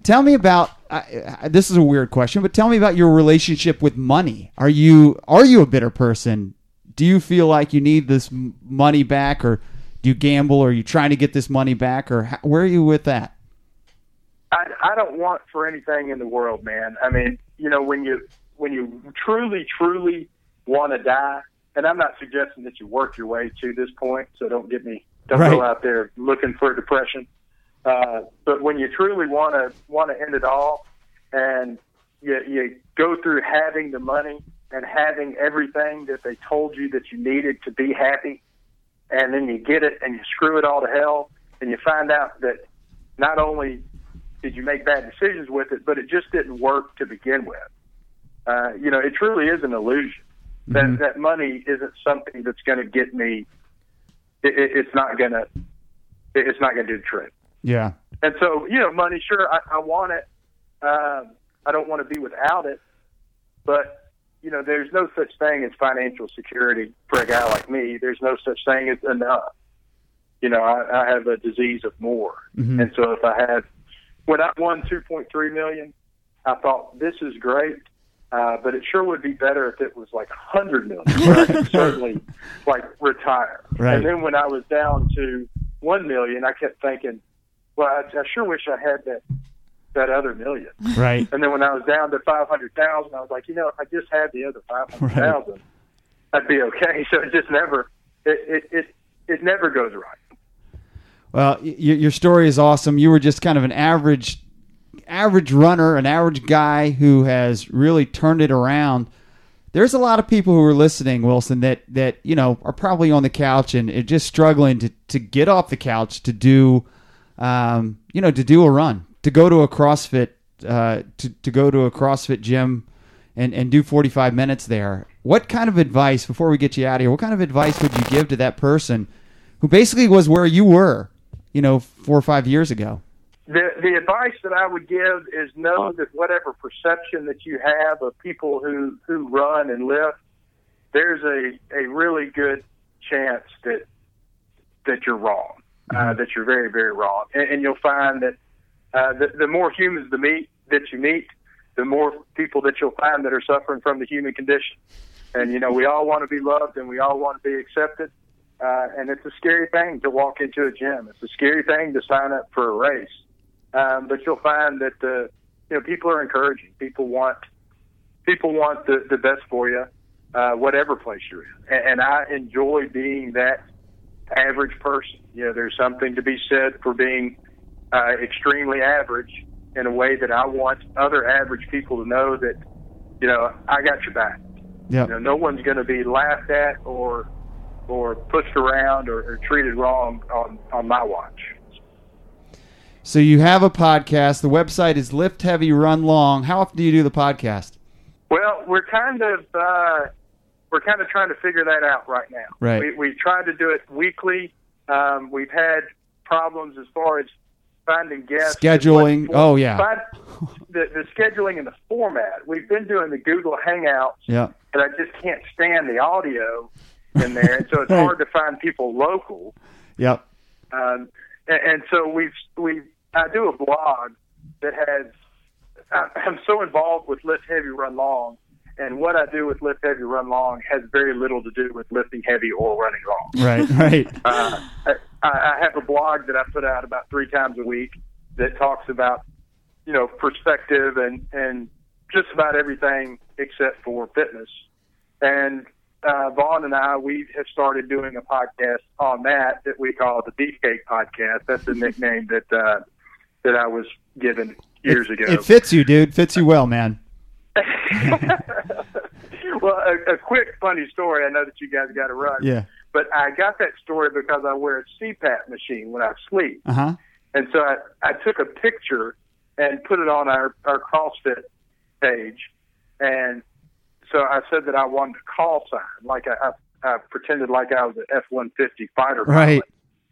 Speaker 1: Tell me about I, this is a weird question, but tell me about your relationship with money. Are you are you a bitter person? Do you feel like you need this money back, or do you gamble, or are you trying to get this money back, or how, where are you with that?
Speaker 4: I, I don't want for anything in the world, man. I mean, you know, when you when you truly, truly want to die, and I'm not suggesting that you work your way to this point, so don't get me don't go out there looking for depression. Uh, but when you truly want to want to end it all, and you you go through having the money and having everything that they told you that you needed to be happy, and then you get it and you screw it all to hell, and you find out that not only Did you make bad decisions with it? But it just didn't work to begin with. Uh, you know, it truly is an illusion. That that money isn't something that's going to get me. It, it, it's not going to. It, it's not to do the trick.
Speaker 1: Yeah.
Speaker 4: And so, you know, money, sure, I, I want it. Um, I don't want to be without it. But, you know, there's no such thing as financial security for a guy like me. There's no such thing as enough. You know, I, I have a disease of more.
Speaker 1: Mhm.
Speaker 4: And so if I had, when I won 2.3 million, I thought this is great. Uh, but it sure would be better if it was like a hundred million. Where I could certainly like retire.
Speaker 1: Right.
Speaker 4: And then when I was down to one million, I kept thinking, well, I, I sure wish I had that that other million.
Speaker 1: Right.
Speaker 4: And then when I was down to five hundred thousand, I was like, you know, if I just had the other five hundred thousand, I'd be okay. So it just never, it it it, it never goes right.
Speaker 1: Well, y- your story is awesome. You were just kind of an average, average runner, an average guy who has really turned it around. There's a lot of people who are listening, Wilson, that that you know are probably on the couch and are just struggling to to get off the couch to do, um, you know, to do a run, to go to a CrossFit, uh, to to go to a CrossFit gym, and and do 45 minutes there. What kind of advice before we get you out of here? What kind of advice would you give to that person who basically was where you were, you know, four or five years ago?
Speaker 4: The the advice that I would give is know that whatever perception that you have of people who who run and lift, there's a a really good chance that that you're wrong, uh, that you're very very wrong, and, and you'll find that uh, the, the more humans the meet that you meet, the more people that you'll find that are suffering from the human condition. And you know, we all want to be loved and we all want to be accepted. Uh, and it's a scary thing to walk into a gym. It's a scary thing to sign up for a race. Um, but you'll find that uh, you know people are encouraging. People want people want the, the best for you, uh, whatever place you're in. And, and I enjoy being that average person. You know, there's something to be said for being uh, extremely average in a way that I want other average people to know that you know I got your back.
Speaker 1: Yeah.
Speaker 4: You know, no one's going to be laughed at or or pushed around or, or treated wrong on on my watch.
Speaker 1: So you have a podcast. The website is Lift Heavy Run Long. How often do you do the podcast?
Speaker 4: Well, we're kind of uh, we're kind of trying to figure that out right now.
Speaker 1: Right.
Speaker 4: We we tried to do it weekly. Um, we've had problems as far as finding guests,
Speaker 1: Scheduling.
Speaker 4: What-
Speaker 1: Oh, yeah.
Speaker 4: find- the the scheduling and the format. We've been doing the Google Hangouts,
Speaker 1: Yeah.
Speaker 4: and I just can't stand the audio in there, and so it's hard to find people local.
Speaker 1: Yep.
Speaker 4: Um, and, and so we've we I do a blog that has I'm so involved with lift heavy run long, and what I do with lift heavy run long has very little to do with lifting heavy or running long.
Speaker 1: Right. Right.
Speaker 4: Uh, I, I have a blog that I put out about three times a week that talks about you know perspective and and just about everything except for fitness. And uh, Vaughn and I, we have started doing a podcast on that that we call the Beefcake Podcast. That's the nickname that uh, that I was given years
Speaker 1: it,
Speaker 4: ago.
Speaker 1: It fits you, dude. Fits you well, man.
Speaker 4: well, a, a quick funny story. I know that you guys got to run.
Speaker 1: Yeah.
Speaker 4: But I got that story because I wear a CPAP machine when I sleep.
Speaker 1: Uh huh.
Speaker 4: And so I, I took a picture and put it on our, our CrossFit page. And so I said that I wanted a call sign, like I, I, I pretended like I was an F 150 fighter pilot.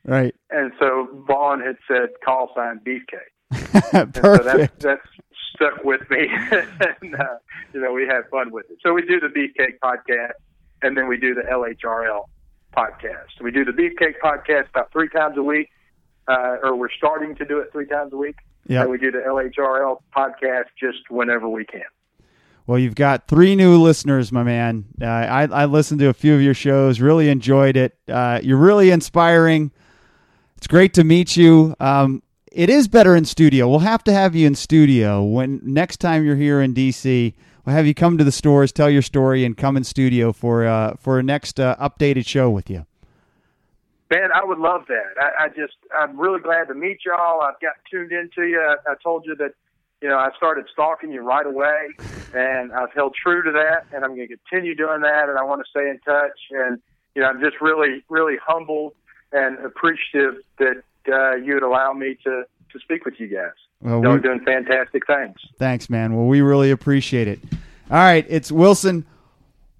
Speaker 1: Right.
Speaker 4: And so Vaughn had said call sign Beefcake. And so that's,
Speaker 1: Perfect.
Speaker 4: that's stuck with me. and, uh, you know, we have fun with it. So we do the Beefcake podcast and then we do the LHRL podcast. We do the Beefcake podcast about three times a week, uh, or we're starting to do it three times a week.
Speaker 1: Yeah.
Speaker 4: And we do the LHRL podcast just whenever we can.
Speaker 1: Well, you've got three new listeners, my man. Uh, I, I listened to a few of your shows, really enjoyed it. Uh, you're really inspiring. It's great to meet you. Um, it is better in studio. We'll have to have you in studio when next time you're here in DC. We'll have you come to the stores, tell your story, and come in studio for uh, for a next uh, updated show with you.
Speaker 4: Man, I would love that. I, I just, I'm really glad to meet y'all. I've got tuned into you. I, I told you that, you know, I started stalking you right away, and I've held true to that, and I'm going to continue doing that, and I want to stay in touch. And, you know, I'm just really, really humbled and appreciative that uh, you would allow me to, to speak with you guys.
Speaker 1: Well,
Speaker 4: Y'all
Speaker 1: we-
Speaker 4: are doing fantastic things.
Speaker 1: Thanks, man. Well, we really appreciate it. All right, it's Wilson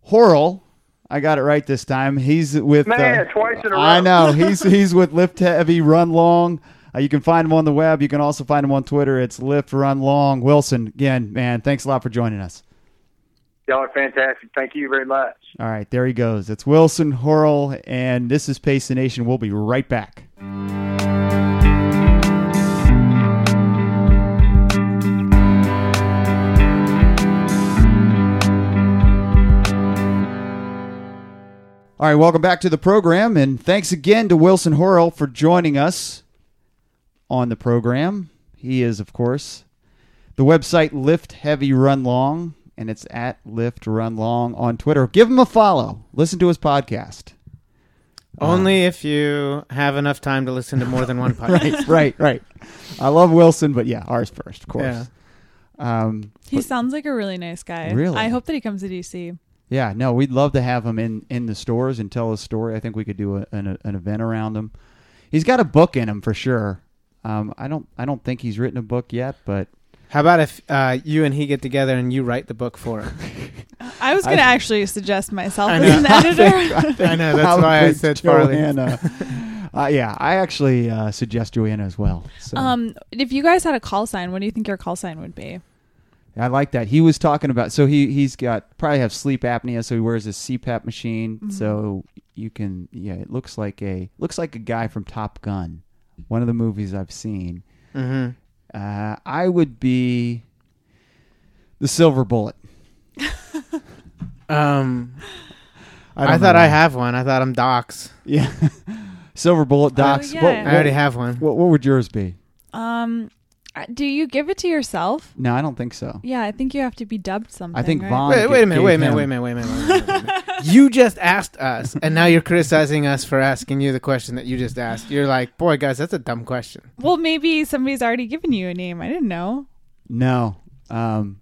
Speaker 1: Horrell. I got it right this time. He's with
Speaker 4: Man,
Speaker 1: uh,
Speaker 4: twice in a row.
Speaker 1: I know he's he's with Lift Heavy Run Long. Uh, you can find him on the web. You can also find him on Twitter. It's Lift Run Long. Wilson, again, man, thanks a lot for joining us.
Speaker 4: Y'all are fantastic. Thank you very much.
Speaker 1: All right, there he goes. It's Wilson Horrell, and this is Pace the Nation. We'll be right back. All right, welcome back to the program, and thanks again to Wilson Horrell for joining us on the program. He is, of course, the website Lift Heavy Run Long, and it's at Lift Run Long on Twitter. Give him a follow. Listen to his podcast.
Speaker 3: Only if you have enough time to listen to more than one podcast.
Speaker 1: Right, right, right. I love Wilson, but yeah, ours first, of course.
Speaker 3: Yeah.
Speaker 1: Um,
Speaker 2: He sounds like a really nice guy.
Speaker 1: Really?
Speaker 2: I hope that he comes to DC.
Speaker 1: yeah, no, we'd love to have him in, in the stores and tell his story. I think we could do a, an, an event around him. He's got a book in him for sure. Um, I don't I don't think he's written a book yet, but
Speaker 3: How about if uh, you and he get together and you write the book for him?
Speaker 2: I was going to actually suggest myself as an editor.
Speaker 3: I know that's why I
Speaker 1: Probably
Speaker 3: said Farley.
Speaker 1: Joanna. uh, yeah, I actually uh, suggest Joanna as well. So.
Speaker 2: um, if you guys had a call sign, what do you think your call sign would be?
Speaker 1: I like that. He was talking about so he he's got probably have sleep apnea, so he wears a CPAP machine.
Speaker 2: Mm-hmm.
Speaker 1: So you can yeah, it looks like a looks like a guy from Top Gun, one of the movies I've seen.
Speaker 3: hmm
Speaker 1: Uh, I would be the Silver Bullet.
Speaker 3: Um, I,
Speaker 1: don't
Speaker 3: thought. I have one. I thought I'm Docs.
Speaker 1: yeah, Silver Bullet Docs.
Speaker 2: yeah.
Speaker 1: What,
Speaker 3: I already have one.
Speaker 1: what, what would yours be?
Speaker 2: Um, do you give it to yourself?
Speaker 1: No, I don't think so.
Speaker 2: Yeah, I think you have to be dubbed something.
Speaker 1: I think
Speaker 2: right?
Speaker 1: Vaughn.
Speaker 3: Wait, wait a minute, wait a minute, wait a minute, wait a minute, wait a minute. Wait a minute. you just asked us, and now you're criticizing us for asking you the question that you just asked. You're like, boy, guys, that's a dumb question.
Speaker 2: Well, maybe somebody's already given you a name. I didn't know.
Speaker 1: No, um,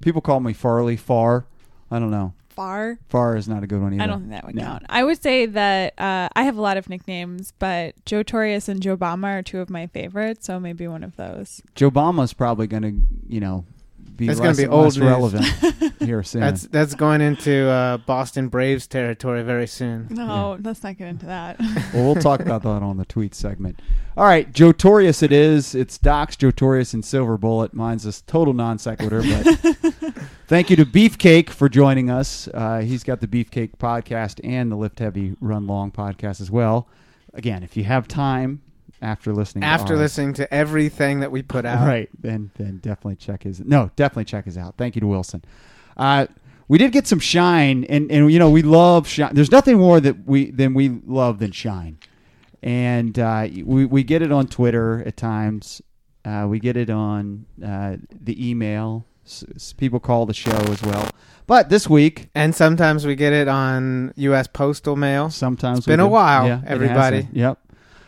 Speaker 1: people call me Farley Far. I don't know.
Speaker 2: Far.
Speaker 1: Far is not a good one either.
Speaker 2: I don't think that would
Speaker 1: No.
Speaker 2: count. I would say that uh, I have a lot of nicknames, but Joe Torius and Joe Bama are two of my favorites, so maybe one of those.
Speaker 1: Joe Obama's probably going to, you know, be
Speaker 3: That's gonna
Speaker 1: less,
Speaker 3: be
Speaker 1: less
Speaker 3: old
Speaker 1: relevant here soon.
Speaker 3: That's that's going into uh, Boston Braves territory very soon.
Speaker 2: No, let's not get into that.
Speaker 1: well, we'll talk about that on the tweet segment. All right, Joe Torius it is. It's Docs, Joe Torius, and Silver Bullet. Mine's a total non sequitur, but thank you to Beefcake for joining us. Uh, he's got the Beefcake podcast and the Lift Heavy Run Long podcast as well. Again, if you have time after listening, to
Speaker 3: After
Speaker 1: ours-
Speaker 3: listening to everything that we put out,
Speaker 1: Right. Then then definitely check his no, definitely check his out. Thank you to Wilson. Uh we did get some shine and, and you know, we love shine. There's nothing more that we than we love than shine. And uh, we we get it on Twitter at times. Uh, we get it on uh, the email. S- s- people call the show as well. But this week,
Speaker 3: and sometimes we get it on U.S. postal mail.
Speaker 1: sometimes
Speaker 3: It's been
Speaker 1: we
Speaker 3: a
Speaker 1: do-
Speaker 3: while,
Speaker 1: Yeah, it has
Speaker 3: everybody.
Speaker 1: been. Yep.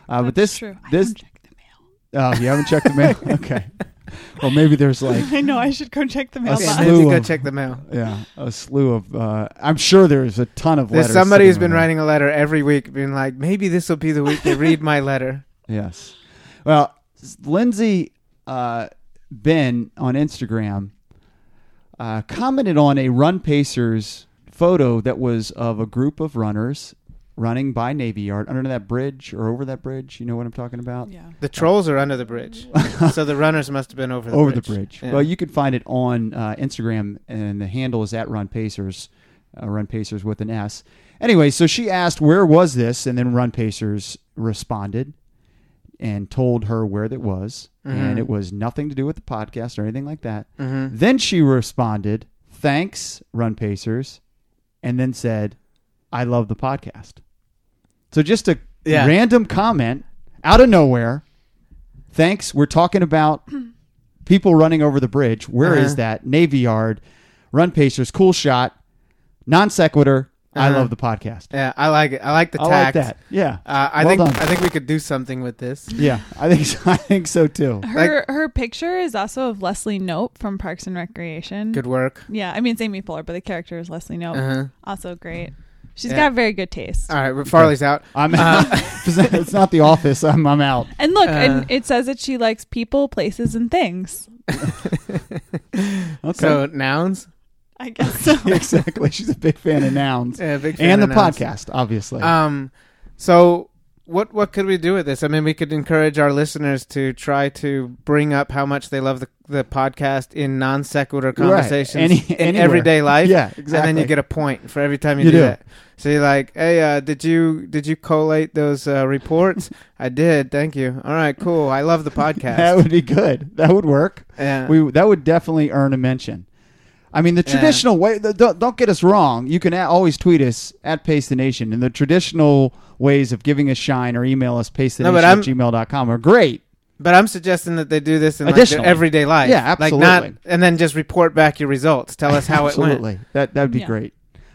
Speaker 1: Uh, but
Speaker 2: That's
Speaker 1: this
Speaker 2: true. I
Speaker 1: this
Speaker 2: haven't checked the mail.
Speaker 1: oh, you haven't checked the mail. okay. Well, maybe there's like
Speaker 2: I know I should go check the mailbox.
Speaker 1: slew
Speaker 3: Nancy, go
Speaker 1: of-
Speaker 3: check the mail.
Speaker 1: Yeah, a slew of. Uh, I'm sure there's a ton of
Speaker 3: There's
Speaker 1: letters.
Speaker 3: somebody who's
Speaker 1: sitting
Speaker 3: been
Speaker 1: around.
Speaker 3: writing a letter every week, being like, maybe this will be the week they read my letter.
Speaker 1: Yes. Well, Lindsay uh, Ben on Instagram uh, commented on a Run Pacers photo that was of a group of runners running by Navy Yard under that bridge or over that bridge. You know what I'm talking about?
Speaker 2: Yeah.
Speaker 3: The trolls are under the bridge, so the runners must have been over the
Speaker 1: over
Speaker 3: bridge.
Speaker 1: the bridge.
Speaker 3: Yeah.
Speaker 1: Well, you can find it on uh, Instagram, and the handle is at Run Pacers, uh, Run Pacers with an S. Anyway, so she asked where was this, and then Run Pacers responded and told her where that was, and
Speaker 3: Mhm.
Speaker 1: it was nothing to do with the podcast or anything like that.
Speaker 3: Mhm.
Speaker 1: Then she responded, "Thanks, Run Pacers," and then said, "I love the podcast." So just a
Speaker 3: Yeah.
Speaker 1: random comment out of nowhere. Thanks. We're talking about people running over the bridge. Where is
Speaker 3: Uh-huh.
Speaker 1: that? Navy Yard, Run Pacers, cool shot, non sequitur. I
Speaker 3: Uh-huh.
Speaker 1: love the podcast.
Speaker 3: Yeah, I like it. I like the
Speaker 1: I like
Speaker 3: tact.
Speaker 1: that. Yeah,
Speaker 3: Uh, I
Speaker 1: Well
Speaker 3: think
Speaker 1: done.
Speaker 3: I think we could do something with this.
Speaker 1: yeah. I think so, I think so too.
Speaker 2: Her her picture is also of Leslie Knope from Parks and Recreation.
Speaker 3: Good work.
Speaker 2: Yeah, I mean it's Amy Poehler, but the character is Leslie Knope.
Speaker 3: Uh-huh.
Speaker 2: Also great. She's
Speaker 3: Yeah.
Speaker 2: got very good taste.
Speaker 3: All right, but Farley's out.
Speaker 1: I'm out. it's not the office. I'm, I'm out.
Speaker 2: And look,
Speaker 3: Uh.
Speaker 2: and it says that she likes people, places, and things.
Speaker 1: Okay.
Speaker 3: So nouns.
Speaker 2: I guess so.
Speaker 1: exactly. She's a big fan of nouns
Speaker 3: Yeah, big fan
Speaker 1: and the
Speaker 3: nouns.
Speaker 1: podcast, obviously.
Speaker 3: Um, so what what could we do with this? I mean, we could encourage our listeners to try to bring up how much they love the the podcast in non sequitur conversations
Speaker 1: Any-
Speaker 3: in
Speaker 1: anywhere.
Speaker 3: everyday life.
Speaker 1: Yeah, exactly.
Speaker 3: And then you get a point for every time you,
Speaker 1: You
Speaker 3: do,
Speaker 1: do.
Speaker 3: that. So you're like, hey, uh, did you did you collate those uh, reports? I did. Thank you. All right, cool. I love the podcast.
Speaker 1: that would be good. That would work.
Speaker 3: yeah.
Speaker 1: We that would definitely earn a mention. I mean, the
Speaker 3: Yeah.
Speaker 1: traditional way. The, don't, don't get us wrong. You can a- always tweet us at Pace the Nation, and the traditional ways of giving us shine or email us pace the
Speaker 3: No,
Speaker 1: nation
Speaker 3: but
Speaker 1: at
Speaker 3: I'm-
Speaker 1: gmail.com are great.
Speaker 3: But I'm suggesting that they do this in like their everyday life.
Speaker 1: Yeah,
Speaker 3: Like not,
Speaker 1: absolutely.
Speaker 3: and then just report back your results. Tell us how it went.
Speaker 1: Absolutely. That that would be
Speaker 2: Yeah.
Speaker 1: great.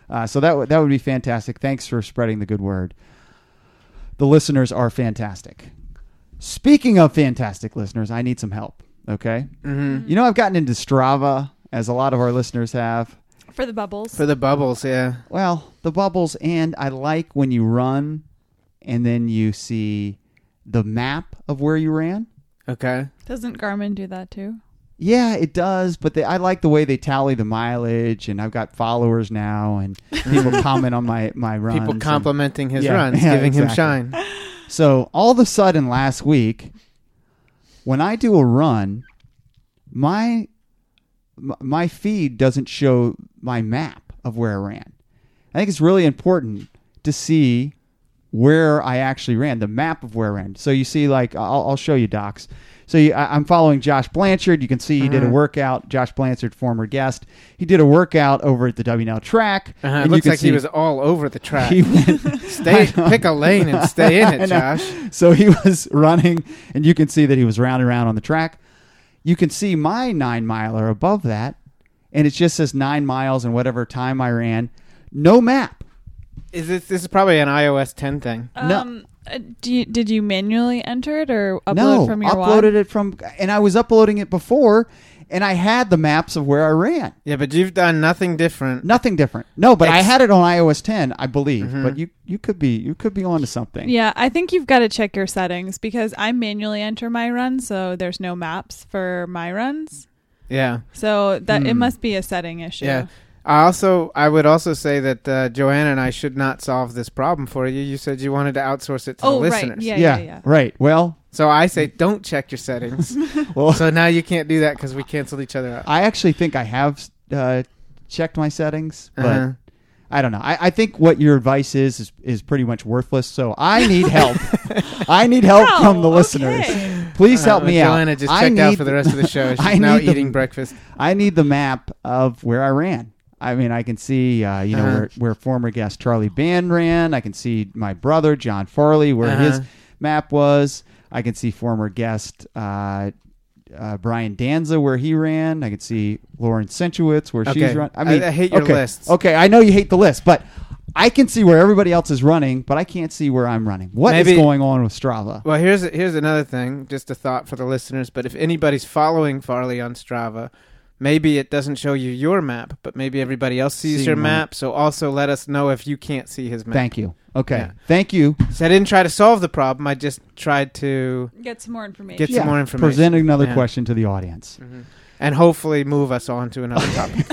Speaker 1: Uh, so that would that would be fantastic. Thanks for spreading the good word. The listeners are fantastic. Speaking of fantastic listeners, I need some help. Okay,
Speaker 3: hmm
Speaker 1: you know I've gotten into Strava, as a lot of our listeners have.
Speaker 2: For the bubbles.
Speaker 3: For the bubbles, yeah.
Speaker 1: Well, the bubbles, and I like when you run, and then you see the map of where you ran.
Speaker 3: Okay.
Speaker 2: Doesn't Garmin do that too?
Speaker 1: Yeah, it does, but they, I like the way they tally the mileage, and I've got followers now, and people comment on my my runs.
Speaker 3: People
Speaker 1: and-
Speaker 3: complimenting his
Speaker 1: Yeah,
Speaker 3: runs,
Speaker 1: yeah,
Speaker 3: giving him shine.
Speaker 1: So all of a sudden, last week, when I do a run, my m- my feed doesn't show my map of where I ran. I think it's really important to see where I actually ran, the map of where I ran. So you see, like, I'll, I'll show you, docs. So you, I, I'm following Josh Blanchard. You can see he did a
Speaker 3: Mhm.
Speaker 1: workout. Josh Blanchard, former guest, he did a workout over at the WNL track.
Speaker 3: Uh-huh. It
Speaker 1: and you
Speaker 3: looks like he was all over the track.
Speaker 1: He went,
Speaker 3: stay, pick a lane and stay in it. Josh.
Speaker 1: So he was running, and you can see that he was round and round on the track. You can see my nine miler above that, and it just says nine miles and whatever time I ran. No map.
Speaker 3: Is this this is probably an iOS 10 thing?
Speaker 1: No.
Speaker 2: Um, uh, do you, did you manually enter it or upload
Speaker 1: no,
Speaker 2: from your
Speaker 1: uploaded
Speaker 2: WAD?
Speaker 1: it from, and I was uploading it before, and I had the maps of where I ran.
Speaker 3: Yeah, but you've done nothing different.
Speaker 1: Nothing different. No, but I had it on iOS 10, I believe.
Speaker 3: Mhm.
Speaker 1: But you you could be you could be onto something.
Speaker 2: Yeah, I think you've got to check your settings because I manually enter my runs, so there's no maps for my runs.
Speaker 3: Yeah.
Speaker 2: So that it
Speaker 1: Hmm.
Speaker 2: must be a setting issue.
Speaker 3: Yeah. I also I would also say that uh, Joanna and I should not solve this problem for you. You said you wanted to outsource it to
Speaker 2: Oh,
Speaker 3: the
Speaker 2: right.
Speaker 3: listeners.
Speaker 2: Yeah, yeah, yeah.
Speaker 1: Right. Well,
Speaker 3: So I say don't check your settings.
Speaker 1: well,
Speaker 3: so now you can't do that because we canceled each other out.
Speaker 1: I actually think I have uh, checked my settings, but
Speaker 3: Uh-huh.
Speaker 1: I don't know. I, I think what your advice is, is is pretty much worthless. So I need help. I need help
Speaker 2: Oh,
Speaker 1: from the listeners.
Speaker 2: okay.
Speaker 1: Please help
Speaker 3: Uh,
Speaker 1: me out.
Speaker 3: Joanna just
Speaker 1: I
Speaker 3: checked
Speaker 1: need,
Speaker 3: out for the rest of the show. She's
Speaker 1: I
Speaker 3: now
Speaker 1: need the-
Speaker 3: eating breakfast.
Speaker 1: I need the map of where I ran. I mean, I can see, uh, you know,
Speaker 3: Uh-huh.
Speaker 1: where, where former guest Charlie Band ran. I can see my brother John Farley where his
Speaker 3: Uh-huh.
Speaker 1: map was. I can see former guest uh, uh, Brian Danza where he ran. I can see Lauren Senchowitz where she's
Speaker 3: Okay.
Speaker 1: run. I
Speaker 3: I-
Speaker 1: mean,
Speaker 3: I hate your
Speaker 1: okay.
Speaker 3: lists.
Speaker 1: Okay, I know you hate the list, but I can see where everybody else is running, but I can't see where I'm running. What is
Speaker 3: Maybe-
Speaker 1: going on with Strava?
Speaker 3: Well, here's here's another thing, just a thought for the listeners. But if anybody's following Farley on Strava, maybe it doesn't show you your map, but maybe everybody else sees
Speaker 1: See
Speaker 3: your map. So also let us know if you can't see his map.
Speaker 1: Thank you. Okay,
Speaker 3: Yeah.
Speaker 1: thank you.
Speaker 3: So I didn't try to solve the problem. I just tried to
Speaker 2: Get some more information.
Speaker 3: Get some more information.
Speaker 1: Present another
Speaker 3: Yeah.
Speaker 1: question to the audience.
Speaker 3: and hopefully move us on to another topic.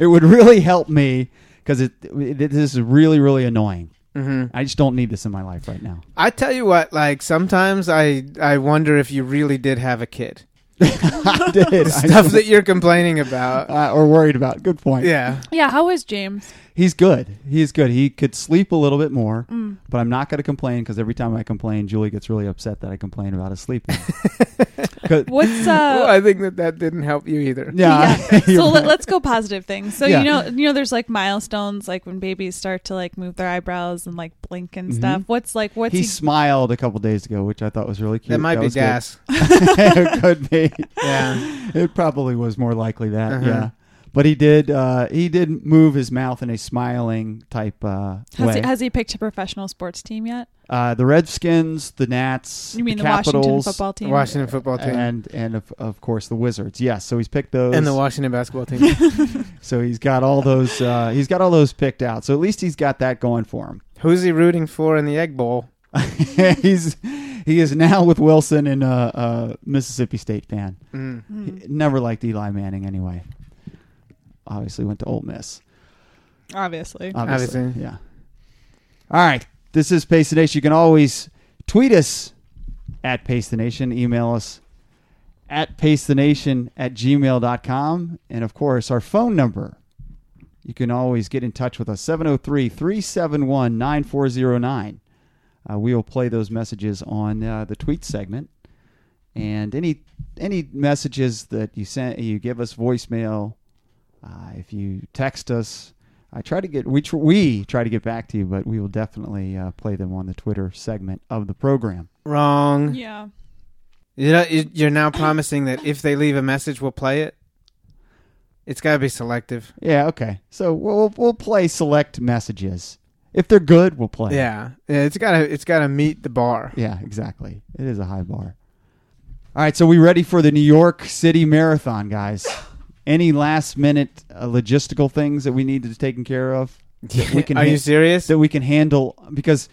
Speaker 1: it would really help me because it, it this is really really annoying.
Speaker 3: hmm
Speaker 1: I just don't need this in my life right now.
Speaker 3: I tell you what, like sometimes I I wonder if you really did have a kid.
Speaker 1: I did
Speaker 3: The
Speaker 1: I
Speaker 3: stuff
Speaker 1: did.
Speaker 3: that you're complaining about.
Speaker 1: uh, or worried about. Good point.
Speaker 3: Yeah.
Speaker 2: Yeah, how is James?
Speaker 1: he's good. He's good. He could sleep a little bit more,
Speaker 2: Mm.
Speaker 1: but I'm not going to complain because every time I complain, Julie gets really upset that I complain about his sleeping. 'Cause-
Speaker 2: What's
Speaker 3: well,
Speaker 2: uh
Speaker 3: I think that that didn't help you either.
Speaker 1: yeah,
Speaker 2: so
Speaker 1: you're
Speaker 2: let,
Speaker 1: right.
Speaker 2: us go positive things. So
Speaker 1: Yeah.
Speaker 2: you know, you know, there's like milestones, like when babies start to like move their eyebrows and like blink and
Speaker 1: Mhm.
Speaker 2: stuff. What's like what's
Speaker 1: he
Speaker 2: he?
Speaker 1: smiled a couple days ago, which I thought was really cute.
Speaker 3: That might be gas.
Speaker 1: it could be.
Speaker 3: Yeah.
Speaker 1: It probably was more likely that.
Speaker 3: Uh-huh.
Speaker 1: Yeah. but he did. Uh, he did move his mouth in a smiling type uh,
Speaker 2: Has
Speaker 1: way.
Speaker 2: he, has he picked a professional sports team yet?
Speaker 1: Uh, the Redskins, the Nats,
Speaker 2: You mean the,
Speaker 1: the
Speaker 2: Washington
Speaker 1: Capitals,
Speaker 2: football team?
Speaker 3: Washington football team and,
Speaker 1: and and of, of course the Wizards. Yes, so he's picked those.
Speaker 3: And the Washington basketball team.
Speaker 1: so he's got all those. Uh, he's got all those picked out. So at least he's got that going for him.
Speaker 3: Who's he rooting for in the Egg Bowl?
Speaker 1: he's he is now with Wilson and a, uh, Mississippi State fan.
Speaker 3: Mm.
Speaker 2: Hmm.
Speaker 1: Never liked Eli Manning anyway. Obviously went to Ole Miss.
Speaker 2: Obviously.
Speaker 1: Obviously,
Speaker 3: Obviously.
Speaker 1: yeah. All right, this is Pace the Nation. You can always tweet us at Pace the Nation, email us at Pace the Nation at gmail.com, and of course our phone number. You can always get in touch with us 703 371 9409. Uh, We will play those messages on uh, the tweet segment. And any any messages that you send, you give us voicemail, uh, if you text us, I try to get we tr- we try to get back to you, but we will definitely uh, play them on the Twitter segment of the program.
Speaker 3: Wrong.
Speaker 2: Yeah.
Speaker 3: You know, you- you're now promising that if they leave a message, we'll play it. It's got to be selective.
Speaker 1: Yeah, okay. So we'll we'll play select messages. If they're good, we'll play.
Speaker 3: Yeah, yeah it's got to it's got to meet the bar.
Speaker 1: Yeah, exactly. It is a high bar. All right, so we ready for the New York City Marathon, guys? Any last minute uh, logistical things that we need to taken care of that we can
Speaker 3: Are you serious?
Speaker 1: that we can handle because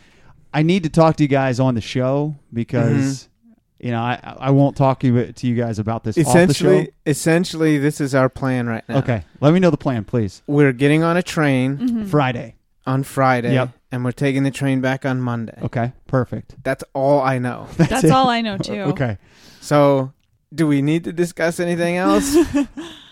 Speaker 1: I need to talk to you guys on the show because you know I I won't talk to you, to you guys about this off the show.
Speaker 3: essentially, essentially, this is our plan right now.
Speaker 1: Okay, let me know the plan, please.
Speaker 3: we're getting on a train
Speaker 2: Mhm.
Speaker 1: Friday.
Speaker 3: on Friday,
Speaker 1: Yep.
Speaker 3: and we're taking the train back on Monday.
Speaker 1: Okay, perfect.
Speaker 3: That's all I know.
Speaker 2: That's
Speaker 1: it.
Speaker 2: all I know too.
Speaker 1: Okay,
Speaker 3: So, do we need to discuss anything else?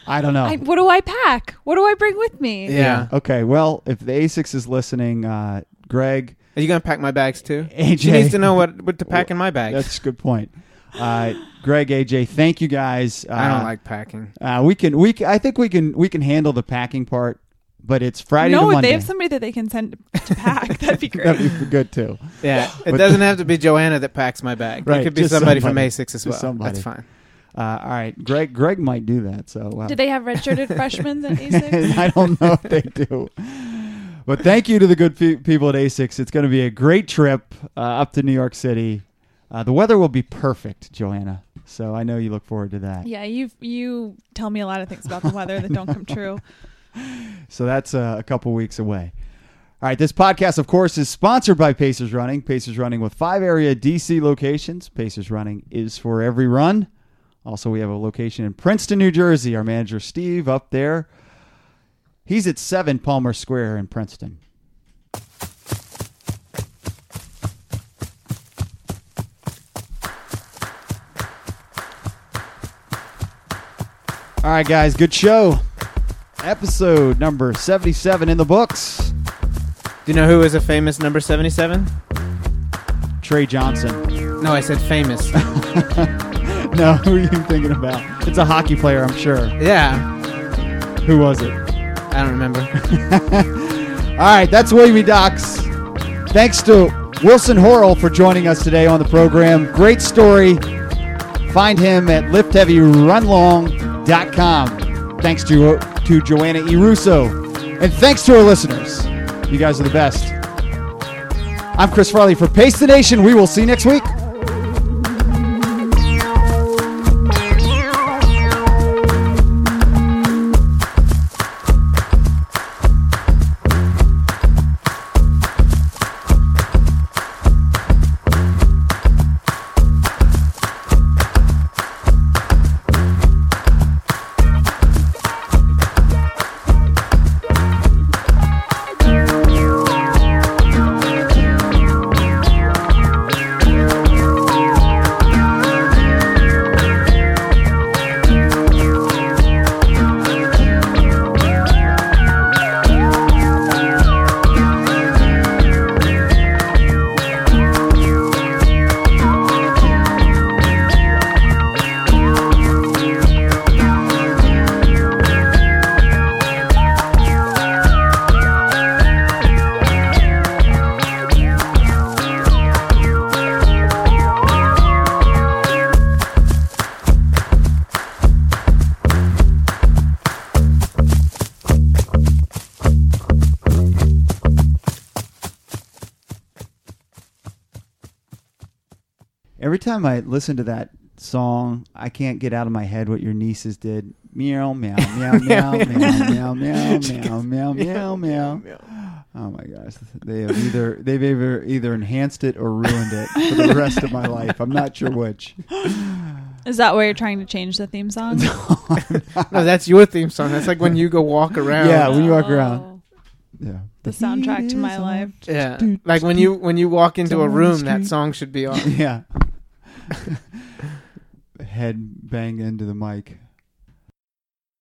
Speaker 1: I don't know.
Speaker 2: I, what do I pack? What do I bring with me?
Speaker 3: yeah.
Speaker 1: Okay, well, if the Asics is listening, uh, Greg,
Speaker 3: Are you gonna pack my bags too?
Speaker 1: AJ,
Speaker 3: She needs to know what what to pack in my bag.
Speaker 1: That's a good point. Uh, Greg, AJ, thank you guys. Uh,
Speaker 3: I don't like packing.
Speaker 1: Uh, we can we can, I think we can we can handle the packing part, but it's Friday
Speaker 2: no,
Speaker 1: to
Speaker 2: if they have somebody that they can send to pack, that'd be great.
Speaker 1: That'd be good too.
Speaker 3: Yeah, it
Speaker 1: But-
Speaker 3: doesn't have to be Joanna that packs my bag.
Speaker 1: Right,
Speaker 3: it could be
Speaker 1: just
Speaker 3: somebody, from
Speaker 1: somebody.
Speaker 3: Asics as well.
Speaker 1: somebody.
Speaker 3: That's fine.
Speaker 1: Uh, all right, Greg. Greg might do that. So uh,
Speaker 2: Do they have redshirted freshmen at Asics?
Speaker 1: I don't know if they do. But thank you to the good pe- people at Asics. It's going to be a great trip uh, up to New York City. Uh, the weather will be perfect, Joanna. So I know you look forward to that.
Speaker 2: Yeah, you you tell me a lot of things about the weather that don't come true.
Speaker 1: So that's uh, a couple weeks away. All right, this podcast, of course, is sponsored by Pacers Running. Pacers Running with five area DC locations. Pacers Running is for every run. Also, we have a location in Princeton, New Jersey. Our manager, Steve, up there. He's at 7 Palmer Square in Princeton. All right, guys, good show. Episode number 77 in the books.
Speaker 3: Do you know who is a famous number seventy-seven?
Speaker 1: Trey Johnson.
Speaker 3: No, I said famous.
Speaker 1: No, who are you thinking about? It's a hockey player, I'm sure.
Speaker 3: yeah,
Speaker 1: Who was it?
Speaker 3: I don't remember.
Speaker 1: All right, that's William E. Docs. Thanks to Wilson Horrell for joining us today on the program. Great story. Find him at liftheavyrunlong.com. Thanks to, to Joanna E. Russo. And thanks to our listeners. You guys are the best. I'm Chris Farley for Pace the Nation. We will see you next week. Listen to that song, I can't get out of my head what your nieces did. Meow meow meow meow meow meow meow meow meow meow meow. Oh my gosh, they have either they've either either enhanced it or ruined it for the rest of my life. I'm not sure which.
Speaker 2: Is that why you're trying to change the theme song?
Speaker 3: No, that's your theme song. That's like when you go walk around.
Speaker 1: Yeah, when you walk
Speaker 2: Oh,
Speaker 1: around. Yeah,
Speaker 2: The soundtrack to my life.
Speaker 3: Yeah. Like when you when you walk into a room, that song should be on.
Speaker 1: on. Yeah. Head bang into the mic.